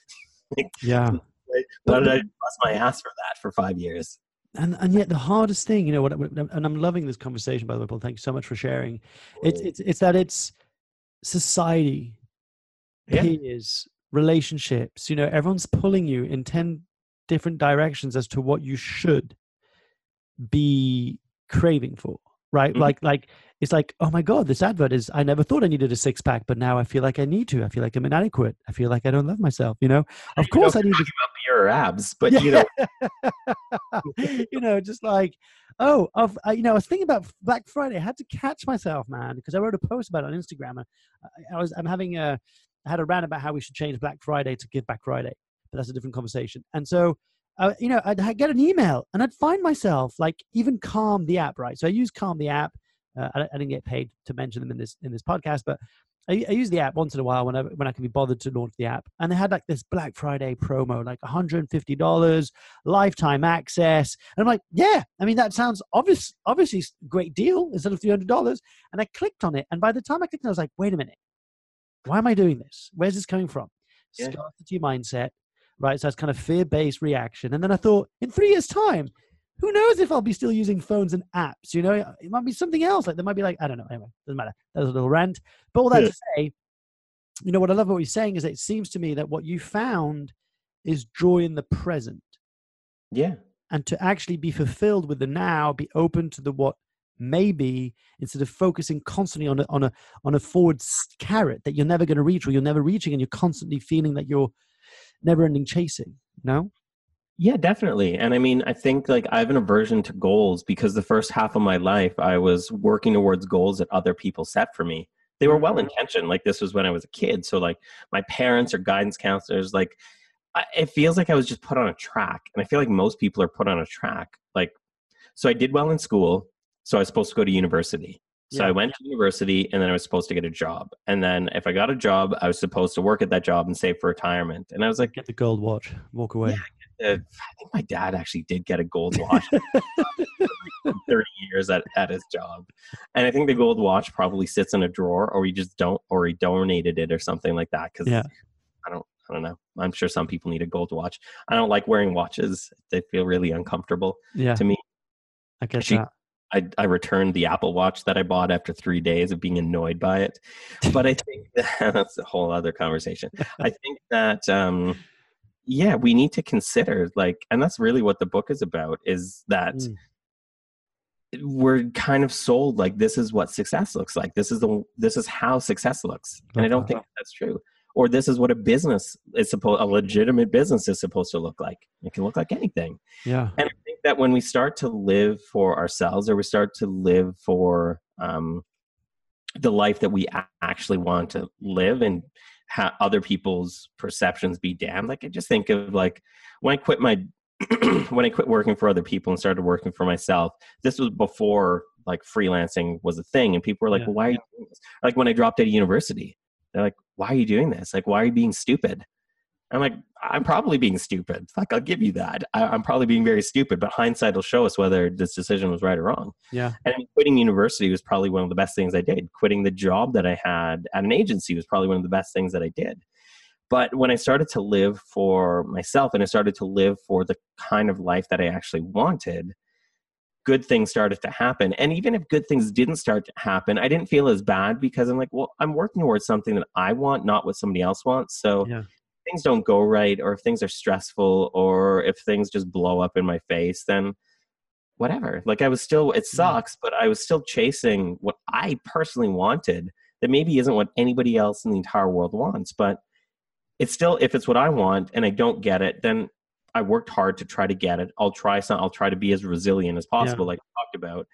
yeah. Why did I bust my ass for that for five years? And and yet the hardest thing, you know, what, and I'm loving this conversation by the way, Paul. Thank you so much for sharing. It's it's it's that it's society, yeah. peers, relationships. You know, everyone's pulling you in ten different directions as to what you should be craving for right Mhm. like like it's like oh my god this advert is i never thought i needed a six pack but now i feel like i need to i feel like i'm inadequate i feel like i don't love myself you know of You course i need to Beer your abs, but you know, you know, just like, oh, I've, I, you know, I was thinking about Black Friday. I had to catch myself, man, because I wrote a post about it on Instagram. And I, I was, I'm having a, I had a rant about how we should change Black Friday to Give Back Friday, but that's a different conversation. And so, uh, you know, I'd, I'd get an email and I'd find myself like even Calm the app, right? So I use Calm the app. Uh, I, I didn't get paid to mention them in this in this podcast, but I, I use the app once in a while when I, when I can be bothered to launch the app. And they had like this Black Friday promo, like $150, lifetime access. And I'm like, yeah, I mean, that sounds obvious, obviously great deal instead of $300. And I clicked on it. And by the time I clicked on it, I was like, wait a minute, why am I doing this? Where's this coming from? Yeah. Scarcity mindset, right? So that's kind of fear based reaction. And then I thought, in three years' time, who knows if I'll be still using phones and apps? You know, it might be something else. Like there might be like I don't know. Anyway, doesn't matter. That was a little rant. But all that Yeah. to say, you know what I love what you're saying is that it seems to me that what you found is joy in the present, yeah, and to actually be fulfilled with the now, be open to the what maybe instead of focusing constantly on a on a on a forward carrot that you're never going to reach or you're never reaching, and you're constantly feeling that you're never ending chasing. No. Yeah, definitely. And I mean, I think like I have an aversion to goals because the first half of my life I was working towards goals that other people set for me. They were well intentioned. Like this was when I was a kid, so like my parents or guidance counselors, like I, it feels like I was just put on a track, and I feel like most people are put on a track. Like, so I did well in school, so I was supposed to go to university. So Yeah. I went to university, and then I was supposed to get a job. And then if I got a job, I was supposed to work at that job and save for retirement. And I was like, Get the gold watch. Walk away. uh, I think my dad actually did get a gold watch. 30 years at, at his job. And i think the gold watch probably sits in a drawer or he just don't or he donated it or something like that because Yeah. i don't i don't know. I'm sure some people need a gold watch. I don't like wearing watches. They feel really uncomfortable Yeah. to me. I get She- I, I returned the apple watch that i bought after three days of being annoyed by it. But i think that, that's a whole other conversation. I think that um yeah we need to consider like and that's really what the book is about is that Mm. we're kind of sold like this is what success looks like. This is the this is how success looks and i don't think that's true. Or this is what a business is supposed a legitimate business is supposed to look like. It can look like anything. Yeah. and i think that when we start to live for ourselves or we start to live for um, the life that we actually want to live and have other people's perceptions be damned. Like i just think of like when i quit my when i quit working for other people and started working for myself this was before like freelancing was a thing and people were like Yeah. well why are you doing this? Like when i dropped out of university they're like why are you doing this? Like why are you being stupid i'm like i'm probably being stupid like i'll give you that I, i'm probably being very stupid but hindsight will show us whether this decision was right or wrong Yeah. and quitting university was probably one of the best things I did. Quitting the job that I had at an agency was probably one of the best things that I did. But when I started to live for myself and I started to live for the kind of life that I actually wanted, good things started to happen. And even if good things didn't start to happen, I didn't feel as bad because I'm like, well, I'm working towards something that I want, not what somebody else wants. So Yeah. Things don't go right, or if things are stressful, or if things just blow up in my face, then whatever. Like I was still, it mm-hmm. sucks, but I was still chasing what I personally wanted that maybe isn't what anybody else in the entire world wants. But it's still, if it's what I want and I don't get it, then I worked hard to try to get it. I'll try some, I'll try to be as resilient as possible, like I talked about,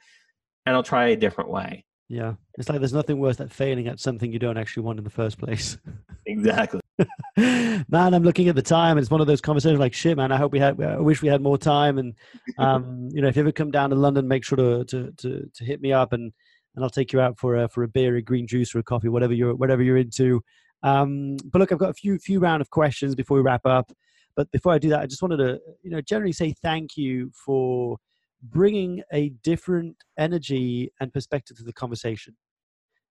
and I'll try a different way. Yeah. It's like there's nothing worse than failing at something you don't actually want in the first place. Exactly. man, I'm looking at the time. It's one of those conversations like, shit, man, I hope we had, I wish we had more time. And, um, you know, if you ever come down to London, make sure to, to, to, to hit me up and, and I'll take you out for a, for a beer, a green juice or a coffee, whatever you're, whatever you're into. Um, but look, I've got a few, few round of questions before we wrap up. But before I do that, I just wanted to, you know, generally say thank you for bringing a different energy and perspective to the conversation.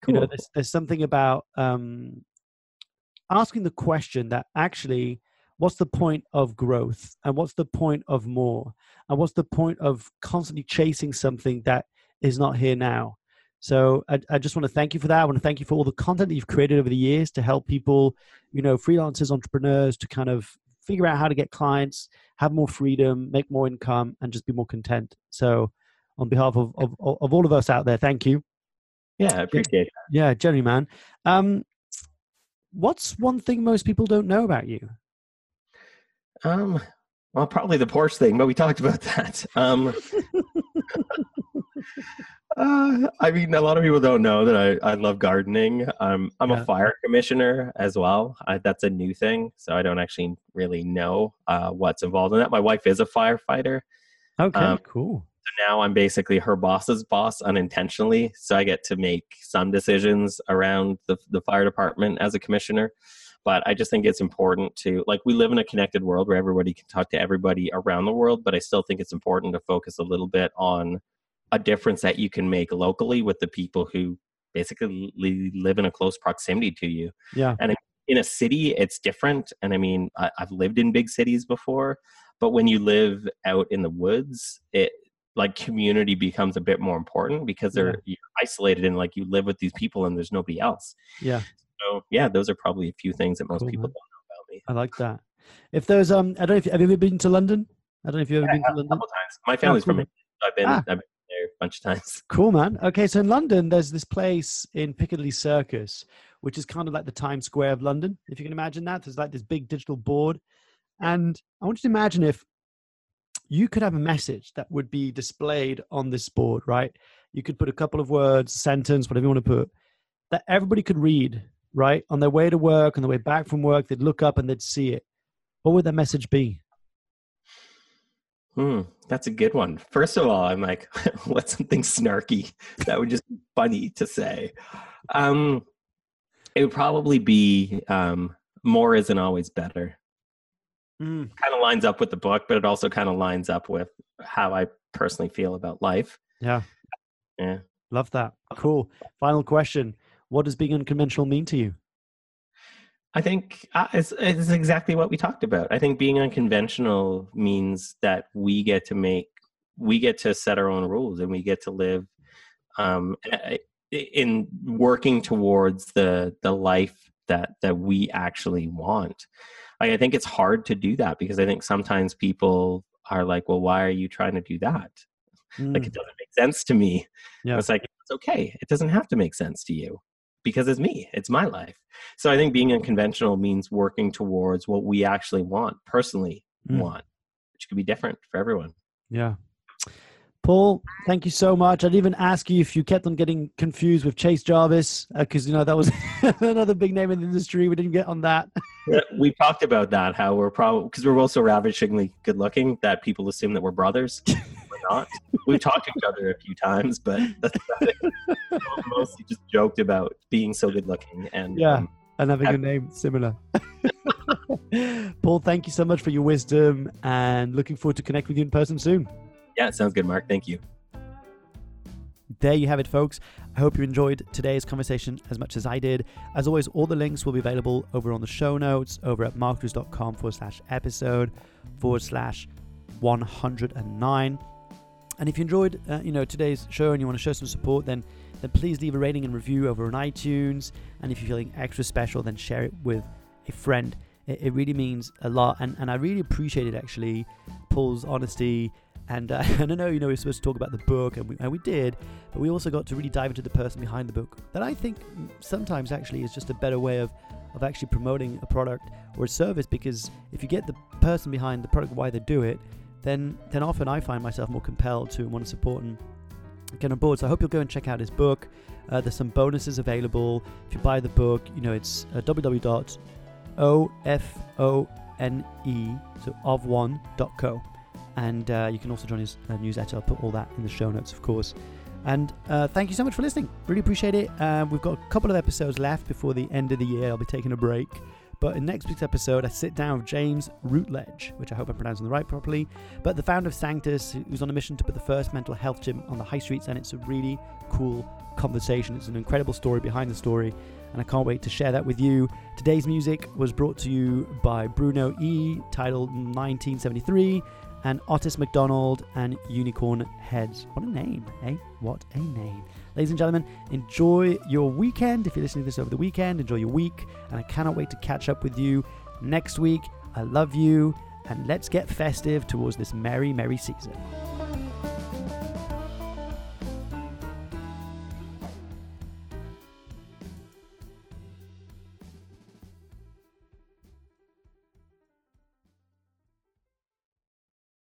You know, Cool. there's, there's something about um, asking the question that actually, what's the point of growth and what's the point of more and what's the point of constantly chasing something that is not here now so I, I just want to thank you for that i want to thank you for all the content that you've created over the years to help people you know freelancers entrepreneurs to kind of figure out how to get clients have more freedom make more income and just be more content so on behalf of, of, of all of us out there, thank you. Yeah, I appreciate it. Yeah, Jerry, man. Um, what's one thing most people don't know about you? Um, well, probably the Porsche thing, but we talked about that. Um, uh, I mean, a lot of people don't know that I, I love gardening. Um, I'm Yeah. a fire commissioner as well. I, that's a new thing, so I don't actually really know uh, what's involved in that. My wife is a firefighter. Okay, Um, cool. So now I'm basically her boss's boss unintentionally, so I get to make some decisions around the, the fire department as a commissioner. But I just think it's important to like we live in a connected world where everybody can talk to everybody around the world, but I still think it's important to focus a little bit on a difference that you can make locally with the people who basically live in a close proximity to you Yeah, And in a city it's different and i mean I, i've lived in big cities before but when you live out in the woods it like community becomes a bit more important because they're you're isolated and like you live with these people and there's nobody else yeah, so yeah those are probably a few things that most Cool, people man. don't know about me I like that. If there's um, I don't know if have you ever been to London? I don't know if you've ever been to a London. couple times my family's cool. from England. i've been Ah. i've been there a bunch of times Cool, man. Okay, so in London, there's this place in Piccadilly Circus, which is kind of like the Times Square of London. If you can imagine that, there's like this big digital board. And I want you to imagine if you could have a message that would be displayed on this board, right? You could put a couple of words, sentence, whatever you want to put, that everybody could read, right? On their way to work, on their way back from work, they'd look up and they'd see it. What would that message be? Hmm, that's a good one. First of all, I'm like, what's something snarky that would just be funny to say? Um, it would probably be um, more isn't always better. Mm, Kind of lines up with the book, but it also kind of lines up with how I personally feel about life. yeah. Yeah. Love that. Cool. Final question. What does being unconventional mean to you? I think uh, it's, it's exactly what we talked about. I think being unconventional means that we get to make, we get to set our own rules and we get to live um, in working towards the the life that that we actually want. I, I think it's hard to do that because I think sometimes people are like, "Well, why are you trying to do that?" Like Mm, it doesn't make sense to me. Yeah. It's like it's okay. It doesn't have to make sense to you because it's me. It's my life. So I think being unconventional means working towards what we actually want, personally Mm. want, which could be different for everyone. yeah. Paul, thank you so much. I'd even ask you if you kept on getting confused with Chase Jarvis, because you know that was another big name in the industry. We didn't get on that. We talked about that how we're probably because we're both so ravishingly good looking that people assume that we're brothers. we're not. We've talked to each other a few times, but that's about it. Mostly just joked about being so good looking and Yeah. um, and having a name similar. Paul, thank you so much for your wisdom and looking forward to connect with you in person soon. yeah, sounds good, Mark. Thank you. There you have it, folks. I hope you enjoyed today's conversation as much as I did. As always, all the links will be available over on the show notes over at markdrews.com forward slash episode forward slash 109. And if you enjoyed, uh, you know, today's show and you want to show some support, then then please leave a rating and review over on iTunes. And if you're feeling extra special, then share it with a friend. It, it really means a lot, and and I really appreciate it actually Paul's honesty. And, uh, and I know, you know, we are supposed to talk about the book, and we, and we did, but we also got to really dive into the person behind the book. That I think sometimes actually is just a better way of, of actually promoting a product or a service because if you get the person behind the product, why they do it, then then often I find myself more compelled to want to support and get on board. So I hope you'll go and check out his book. Uh, there's some bonuses available if you buy the book. You know, it's uh, www.ofone so of one.co and uh, you can also join his uh, newsletter. I'll put all that in the show notes, of course. And uh, thank you so much for listening. Really appreciate it. Uh, we've got a couple of episodes left before the end of the year. I'll be taking a break. But in next week's episode, I sit down with James Routledge, which I hope I'm pronouncing the right properly. But the founder of Sanctus, who's on a mission to put the first mental health gym on the high streets, and it's a really cool conversation. It's an incredible story behind the story, and I can't wait to share that with you. Today's music was brought to you by Bruno E, titled 1973 and Otis McDonald and Unicorn Heads. What a name, eh? What a name. Ladies and gentlemen, enjoy your weekend. If you're listening to this over the weekend, enjoy your week. And I cannot wait to catch up with you next week. I love you. And let's get festive towards this merry, merry season.